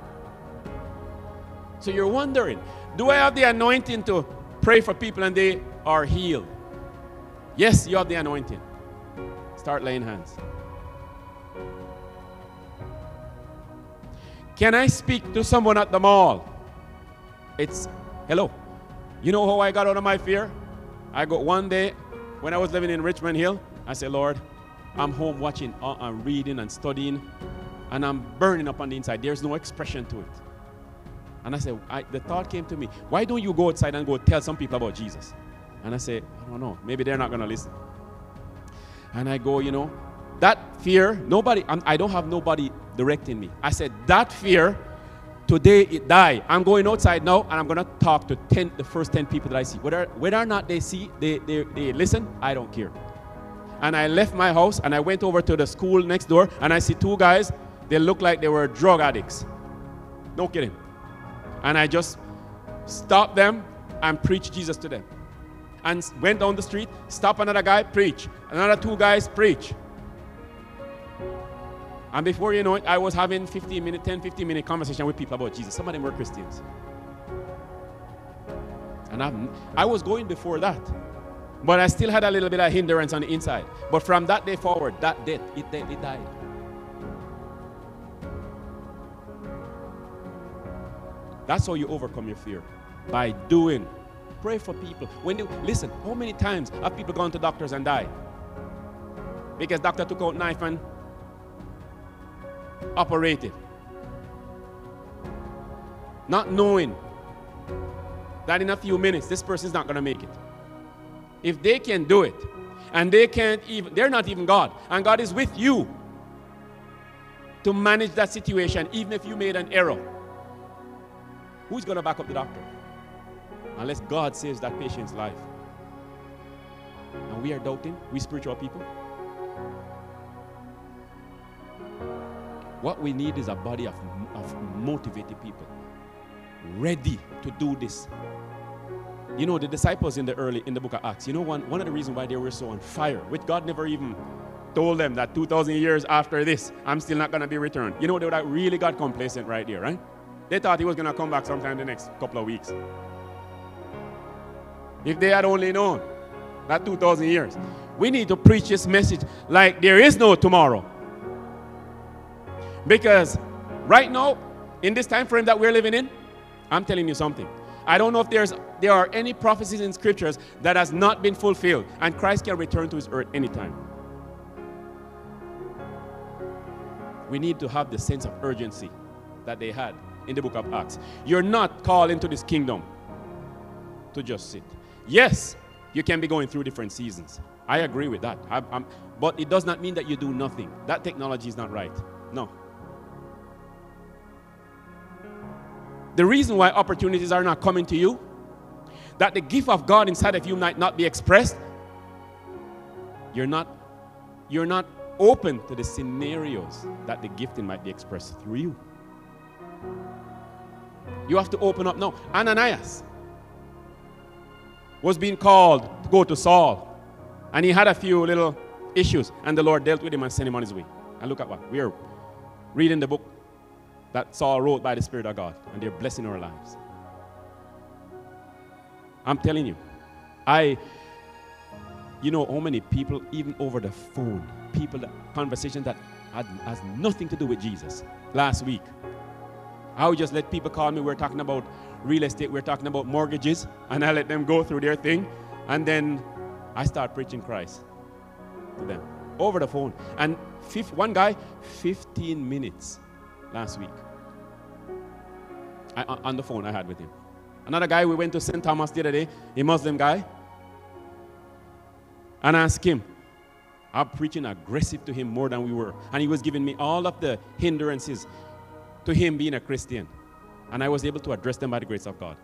So you're wondering, do I have the anointing to pray for people and they are healed? Yes, you have the anointing. Start laying hands. Can I speak to someone at the mall? It's hello. You know how I got out of my fear? I got one day when I was living in Richmond Hill, I said, Lord, I'm home watching, uh, I'm reading and studying, and I'm burning up on the inside. There's no expression to it. And I said, I, the thought came to me, why don't you go outside and go tell some people about Jesus? And I said, I don't know, maybe they're not going to listen. And I go, you know, that fear, nobody, I'm, I do not have nobody directing me. I said, that fear, today it died. I'm going outside now and I'm to talk to 10, the first 10 people that I see. Whether, whether or not they see, they, they, they listen, I don't care. And I left my house and I went over to the school next door and I see two guys, they look like they were drug addicts. No kidding. And I just stopped them and preached Jesus to them. And went down the street, stop another guy, preach. Another two guys, preach. And before you know it, I was having 15 minute, 10, 15 minute conversation with people about Jesus. Some of them were Christians. And I've, I was going before that. But I still had a little bit of hindrance on the inside. But from that day forward, that death, it, it died. That's how you overcome your fear. By doing. Pray for people. When you listen, how many times have people gone to doctors and died? Because doctor took out knife and operated. Not knowing that in a few minutes this person is not going to make it. If they can do it, and they can't even, they're not even God, and God is with you to manage that situation, even if you made an error. Who's going to back up the doctor? Unless God saves that patient's life. And we are doubting, we spiritual people. What we need is a body of, of motivated people ready to do this. You know, the disciples in the early in the book of Acts, you know, one, one of the reasons why they were so on fire, which God never even told them that 2,000 years after this, I'm still not going to be returned. You know, they really got complacent right there, right? They thought he was going to come back sometime in the next couple of weeks. If they had only known that 2,000 years. We need to preach this message like there is no tomorrow. Because right now, in this time frame that we're living in, I'm telling you something. I don't know if there's there are any prophecies in scriptures that has not been fulfilled, and Christ can return to his earth anytime. We need to have the sense of urgency that they had in the book of Acts. You're not called into this kingdom to just sit. Yes, you can be going through different seasons. I agree with that. I, but it does not mean that you do nothing. That technology is not right. No. The reason why opportunities are not coming to you, that the gift of God inside of you might not be expressed, you're not, you're not open to the scenarios that the gifting might be expressed through you. You have to open up now. Ananias was being called to go to Saul, and he had a few little issues, and the Lord dealt with him and sent him on his way. And look at what we are reading the book that Saul wrote by the Spirit of God, and they're blessing our lives. I'm telling you, I, you know, how many people, even over the phone, people that conversations that had, has nothing to do with Jesus. Last week, I would just let people call me. We're talking about real estate, we're talking about mortgages, and I let them go through their thing. And then I start preaching Christ to them over the phone. And one guy, 15 minutes last week. I, on the phone I had with him. Another guy, we went to St. Thomas the other day, a Muslim guy, and I asked him, I'm preaching aggressive to him more than we were. And he was giving me all of the hindrances to him being a Christian. And I was able to address them by the grace of God.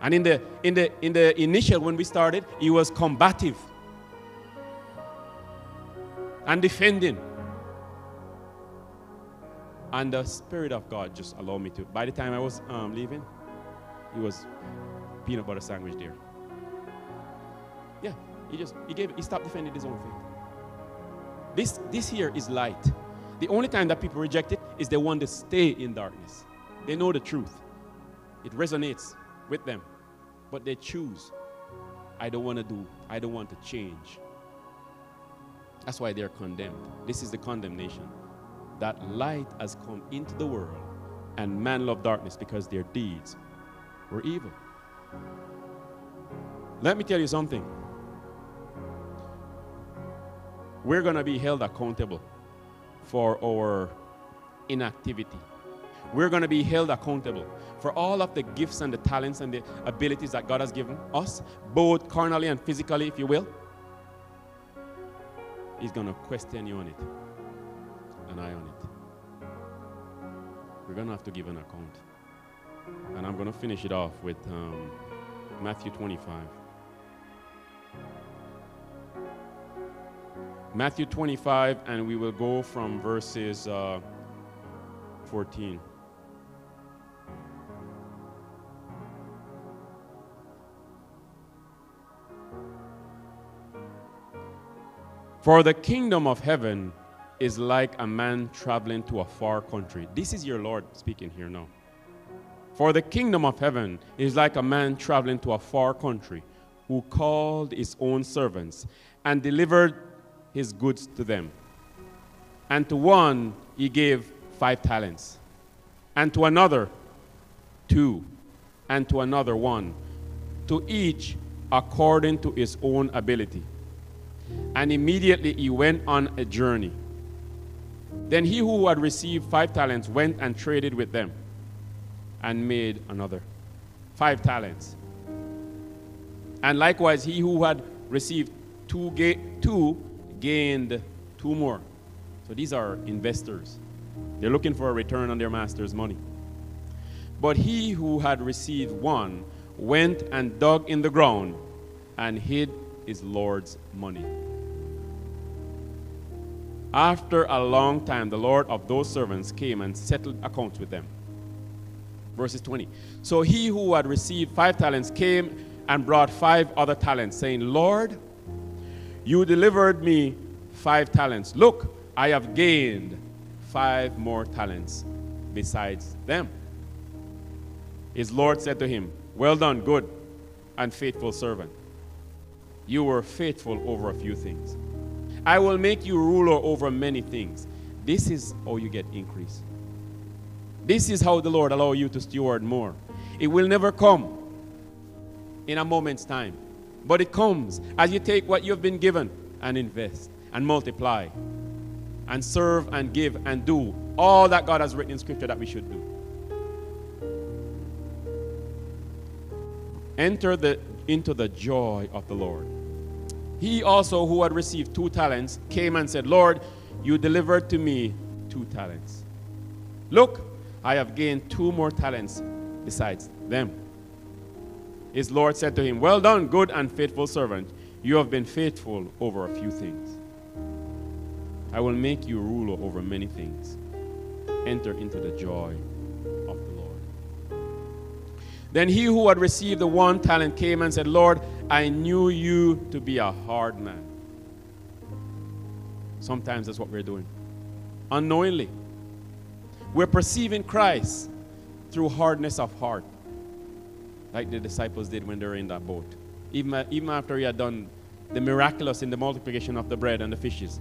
And in the, in the, in the initial, when we started, he was combative and defending. And the Spirit of God just allowed me to. By the time I was um, leaving, he was peanut butter sandwich there. Yeah, he just he gave he stopped defending his own faith. This this here is light. The only time that people reject it is they want to stay in darkness. They know the truth. It resonates with them. But they choose. I don't want to do, I don't want to change. That's why they're condemned. This is the condemnation. That light has come into the world, and man loved darkness because their deeds were evil. Let me tell you something. We're going to be held accountable for our inactivity. we're going to be held accountable for all of the gifts and the talents and the abilities that God has given us, both carnally and physically, if you will. He's going to question you on it, and I on it. We're going to have to give an account. And I'm going to finish it off with um, Matthew 25. Matthew 25, and we will go from verses uh, 14. For the kingdom of heaven is like a man traveling to a far country. This is your Lord speaking here now. For the kingdom of heaven is like a man traveling to a far country who called his own servants and delivered his goods to them. And to one he gave five talents, and to another two, and to another one, to each according to his own ability and immediately he went on a journey. Then he who had received five talents went and traded with them and made another five talents. And likewise, he who had received two, ga- two gained two more. So these are investors. They're looking for a return on their master's money. But he who had received one went and dug in the ground and hid his Lord's money. After a long time, the Lord of those servants came and settled accounts with them. Verses 20. So he who had received five talents came and brought five other talents, saying, Lord, you delivered me five talents. Look, I have gained five more talents besides them. His Lord said to him, Well done, good and faithful servant. You were faithful over a few things. I will make you ruler over many things. This is how you get increase. This is how the Lord allow you to steward more. It will never come in a moment's time, but it comes as you take what you've been given and invest and multiply and serve and give and do all that God has written in Scripture that we should do. Enter the, into the joy of the Lord. He also, who had received two talents, came and said, Lord, you delivered to me two talents. Look, I have gained two more talents besides them. His Lord said to him, Well done, good and faithful servant. You have been faithful over a few things. I will make you ruler over many things. Enter into the joy of the Lord. Then he who had received the one talent came and said, Lord, I knew you to be a hard man. Sometimes that's what we're doing. Unknowingly. We're perceiving Christ through hardness of heart, like the disciples did when they were in that boat. Even, even after he had done the miraculous in the multiplication of the bread and the fishes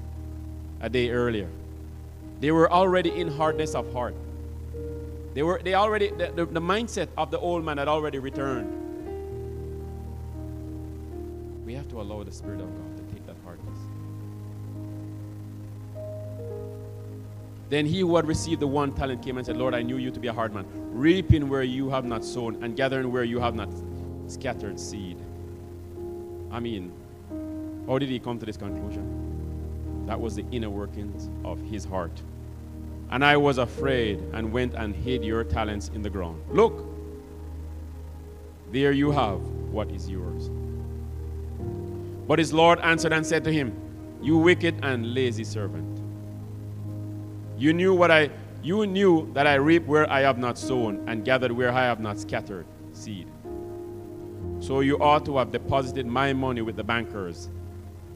a day earlier, they were already in hardness of heart. They were they already the, the, the mindset of the old man had already returned. Have to allow the Spirit of God to take that hardness. Then he who had received the one talent came and said, Lord, I knew you to be a hard man, reaping where you have not sown and gathering where you have not scattered seed. I mean, how did he come to this conclusion? That was the inner workings of his heart. And I was afraid and went and hid your talents in the ground. Look, there you have what is yours. But his Lord answered and said to him, You wicked and lazy servant. You knew what I you knew that I reap where I have not sown and gathered where I have not scattered seed. So you ought to have deposited my money with the bankers,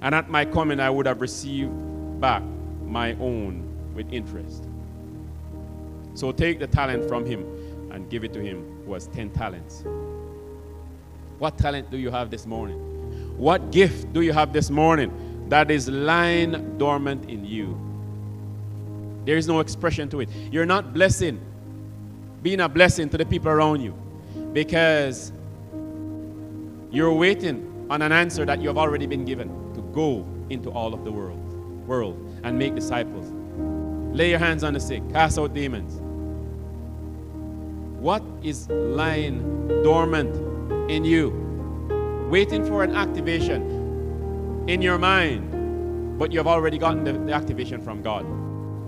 and at my coming I would have received back my own with interest. So take the talent from him and give it to him who has 10 talents. What talent do you have this morning? What gift do you have this morning that is lying dormant in you? There is no expression to it. You're not blessing, being a blessing to the people around you because you're waiting on an answer that you have already been given to go into all of the world, world and make disciples. Lay your hands on the sick, cast out demons. What is lying dormant in you, waiting for an activation in your mind, but you have already gotten the, the activation from God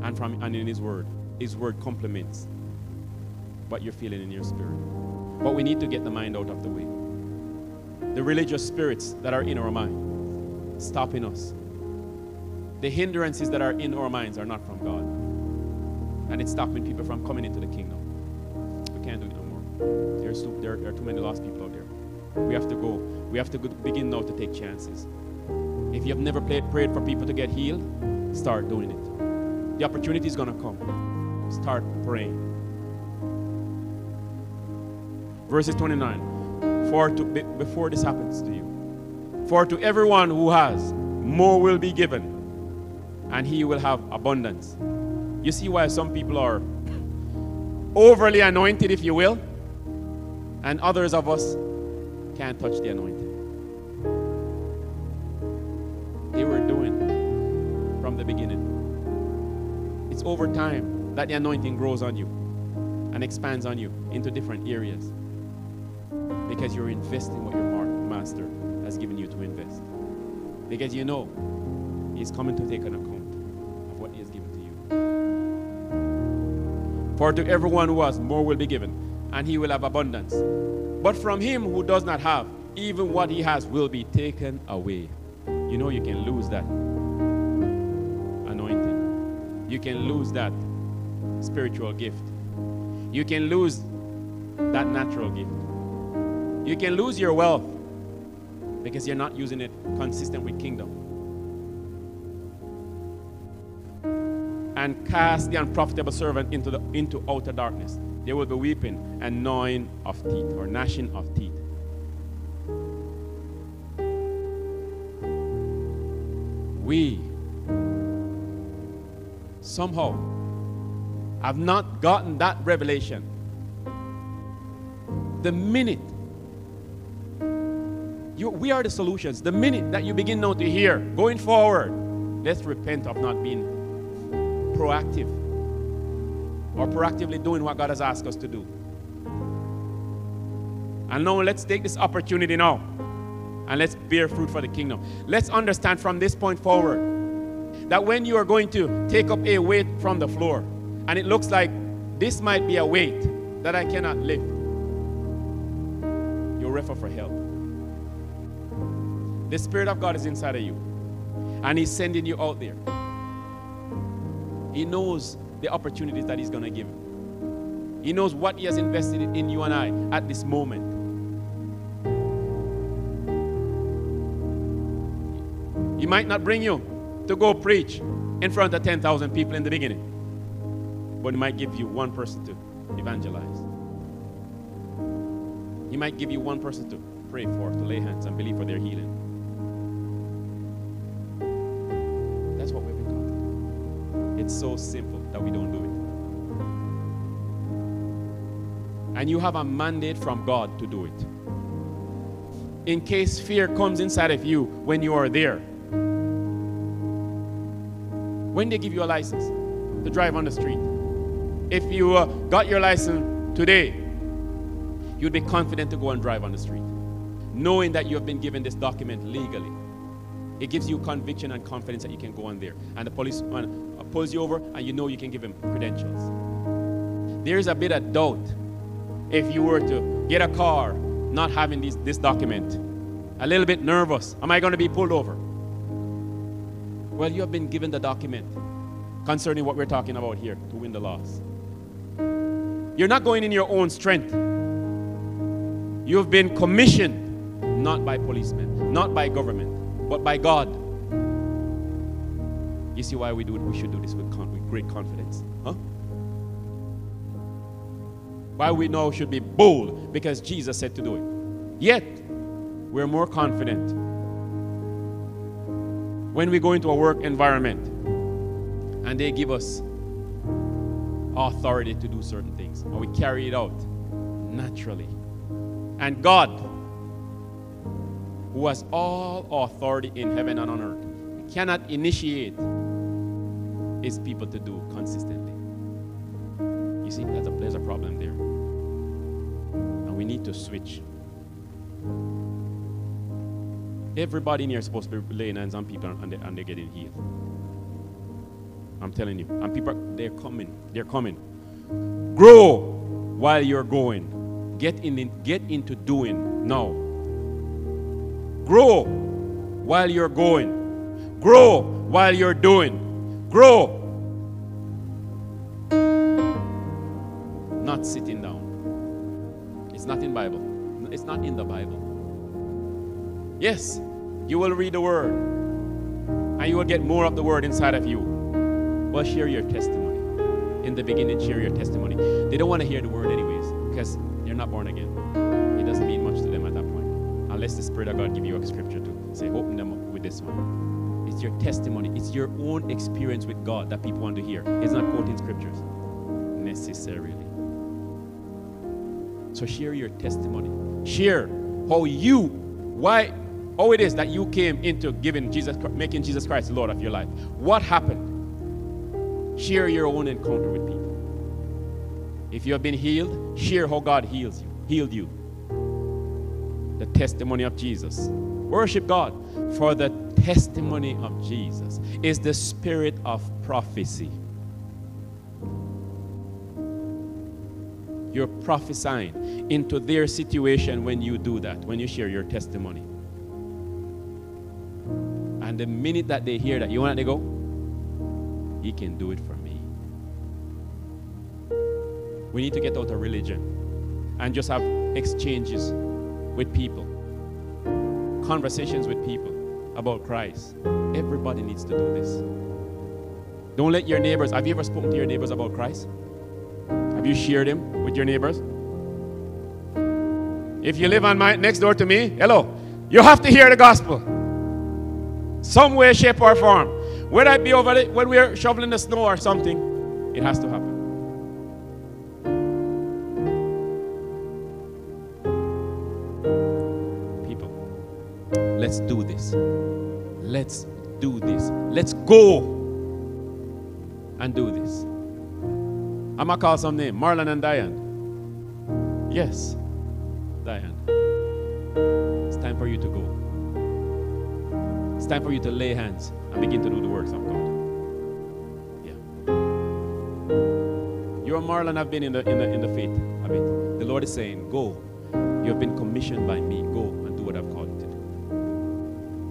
and from and in His Word. His Word complements what you're feeling in your spirit. But we need to get the mind out of the way. The religious spirits that are in our mind, stopping us. The hindrances that are in our minds are not from God. And it's stopping people from coming into the kingdom. We can't do it no more. There's too, there, there are too many lost people out there. We have to go. We have to begin now to take chances. If you have never played, prayed for people to get healed, start doing it. The opportunity is going to come. Start praying. Verses 29. For to, before this happens to you, for to everyone who has, more will be given, and he will have abundance. You see why some people are overly anointed, if you will, and others of us can't touch the anointing. They were doing from the beginning. It's over time that the anointing grows on you and expands on you into different areas because you're investing what your master has given you to invest. Because you know he's coming to take an account of what he has given to you. For to everyone who has, more will be given, and he will have abundance. But from him who does not have, even what he has will be taken away. You know you can lose that anointing. You can lose that spiritual gift. You can lose that natural gift. You can lose your wealth because you're not using it consistent with kingdom. And cast the unprofitable servant into, the, into outer darkness. There will be weeping and gnawing of teeth or gnashing of teeth. We somehow have not gotten that revelation. The minute you, we are the solutions. The minute that you begin now to hear, going forward, let's repent of not being proactive or proactively doing what God has asked us to do. And now let's take this opportunity now and let's bear fruit for the kingdom. Let's understand from this point forward that when you are going to take up a weight from the floor and it looks like this might be a weight that I cannot lift, you'll refer for help. The Spirit of God is inside of you. And He's sending you out there. He knows the opportunities that He's going to give. He knows what He has invested in you and I at this moment. Might not bring you to go preach in front of 10,000 people in the beginning, but He might give you one person to evangelize. He might give you one person to pray for, to lay hands and believe for their healing. That's what we've been called to do. It's so simple that we don't do it. And you have a mandate from God to do it. In case fear comes inside of you when you are there. When they give you a license to drive on the street, if you uh, got your license today, you'd be confident to go and drive on the street, knowing that you have been given this document legally. It gives you conviction and confidence that you can go on there. And the policeman pulls you over and you know you can give him credentials. There's a bit of doubt if you were to get a car not having this, this document. A little bit nervous. Am I going to be pulled over? Well, you have been given the document concerning what we're talking about here to win the loss. You're not going in your own strength. You've been commissioned not by policemen, not by government, but by God you see why we do it? We should do this with, con- with great confidence. Huh? Why we know should be bold? Because Jesus said to do it. Yet, we're more confident when we go into a work environment and they give us authority to do certain things and we carry it out naturally. And God, who has all authority in heaven and on earth, cannot initiate his people to do consistently. You see, there's a, there's a problem there. And we need to switch. Everybody in here is supposed to be laying hands on people and, they, and they're getting healed. I'm telling you. And people, they're coming. They're coming. Grow while you're going. Get, in, get into doing now. Grow while you're going. Grow while you're doing. Grow. Not sitting down. It's not in Bible. It's not in the Bible. Yes, you will read the word and you will get more of the word inside of you. Well, share your testimony. In the beginning, share your testimony. They don't want to hear the word anyways because they're not born again. It doesn't mean much to them at that point. Unless the Spirit of God give you a scripture to say, open them up with this one. It's your testimony. It's your own experience with God that people want to hear. It's not quoting scriptures necessarily. So share your testimony. Share how you, why how it is that you came into giving Jesus, making Jesus Christ the Lord of your life. What happened? Share your own encounter with people. If you have been healed, share how God heals you, healed you. The testimony of Jesus. Worship God, for the testimony of Jesus is the spirit of prophecy. You're prophesying into their situation when you do that, when you share your testimony. The minute that they hear that, you want to go? He can do it for me. We need to get out of religion and just have exchanges with people, conversations with people about Christ. Everybody needs to do this. Don't let your neighbors, have you ever spoken to your neighbors about Christ? Have you shared him with your neighbors? If you live on my next door to me, hello, you have to hear the gospel. Some way, shape, or form. Whether it be over the, when we're shoveling the snow or something, it has to happen. People, let's do this. Let's do this. Let's go and do this. I'm gonna call some name Marlon and Diane. Yes, Diane. It's time for you to go. Time for you to lay hands and begin to do the works of God. Yeah. You and Marlon have been in the, in the, in the faith a bit. The Lord is saying, Go. You have been commissioned by me. Go and do what I've called you to do.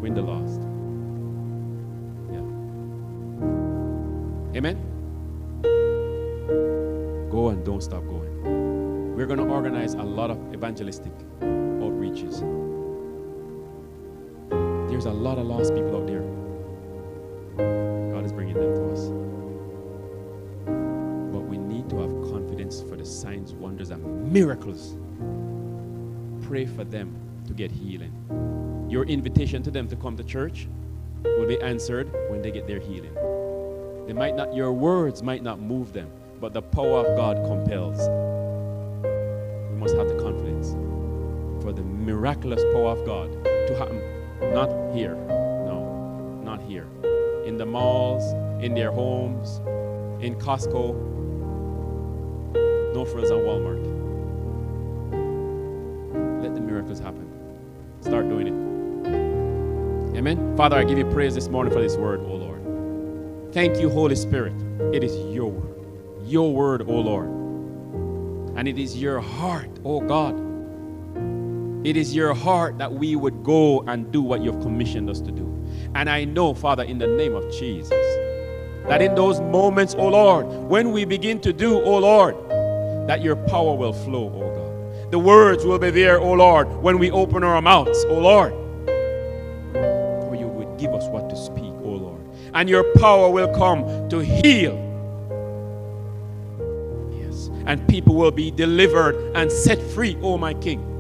Win the lost. Yeah. Amen? Go and don't stop going. We're going to organize a lot of evangelistic outreaches there's a lot of lost people out there. God is bringing them to us. But we need to have confidence for the signs, wonders, and miracles. Pray for them to get healing. Your invitation to them to come to church will be answered when they get their healing. They might not, your words might not move them, but the power of God compels. We must have the confidence for the miraculous power of God to happen not here. No, not here. In the malls, in their homes, in Costco, No Frills on Walmart. Let the miracles happen. Start doing it. Amen. Father, I give you praise this morning for this word, O Lord. Thank you, Holy Spirit. It is your word. Your word, O Lord. And it is your heart, O God it is your heart that we would go and do what you've commissioned us to do. And I know, Father, in the name of Jesus, that in those moments, oh Lord, when we begin to do, oh Lord, that your power will flow, oh God. The words will be there, oh Lord, when we open our mouths, oh Lord. For you would give us what to speak, oh Lord. And your power will come to heal. Yes. And people will be delivered and set free, oh my King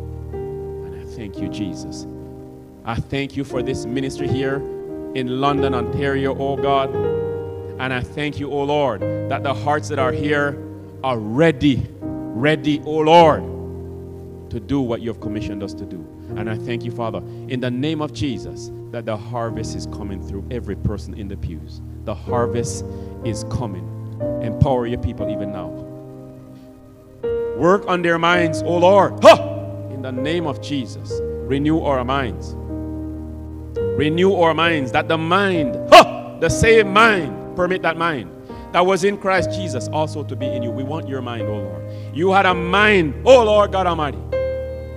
thank you, Jesus. I thank you for this ministry here in London, Ontario, oh God. And I thank you, oh Lord, that the hearts that are here are ready, ready, oh Lord, to do what you have commissioned us to do. And I thank you, Father, in the name of Jesus, that the harvest is coming through every person in the pews. The harvest is coming. Empower your people even now. Work on their minds, oh Lord. In the name of Jesus, renew our minds. Renew our minds that the mind, huh, the same mind, permit that mind that was in Christ Jesus also to be in you. We want your mind, oh Lord. You had a mind, oh Lord God Almighty,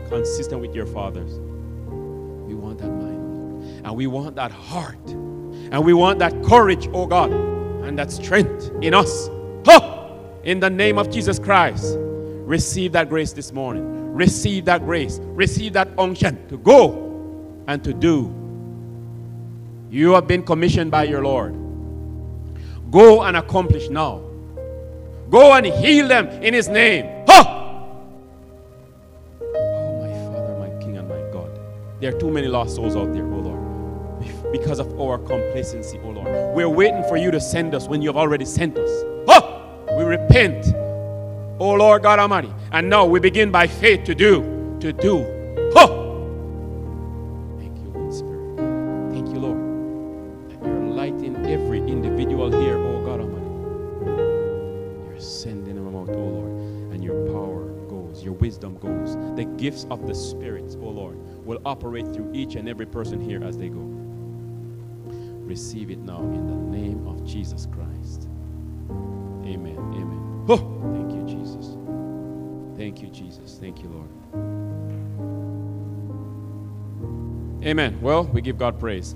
consistent with your Father's. We want that mind. And we want that heart. And we want that courage, oh God, and that strength in us. Huh! In the name of Jesus Christ, receive that grace this morning. Receive that grace. Receive that unction to go and to do. You have been commissioned by your Lord. Go and accomplish now. Go and heal them in His name. Ha! Oh, my Father, my King, and my God. There are too many lost souls out there, oh Lord, because of our complacency, oh Lord. We're waiting for you to send us when you have already sent us. Ha! We repent, oh Lord God Almighty. And now we begin by faith to do, to do. Oh! Thank you, Holy Spirit. Thank you, Lord. That you're lighting every individual here, oh God Almighty. You're sending them out, oh Lord. And your power goes, your wisdom goes. The gifts of the Spirit, oh Lord, will operate through each and every person here as they go. Receive it now in the name of Jesus Christ. Amen. Amen. Oh. Thank you, Jesus. Thank you, Lord. Amen. Well, we give God praise.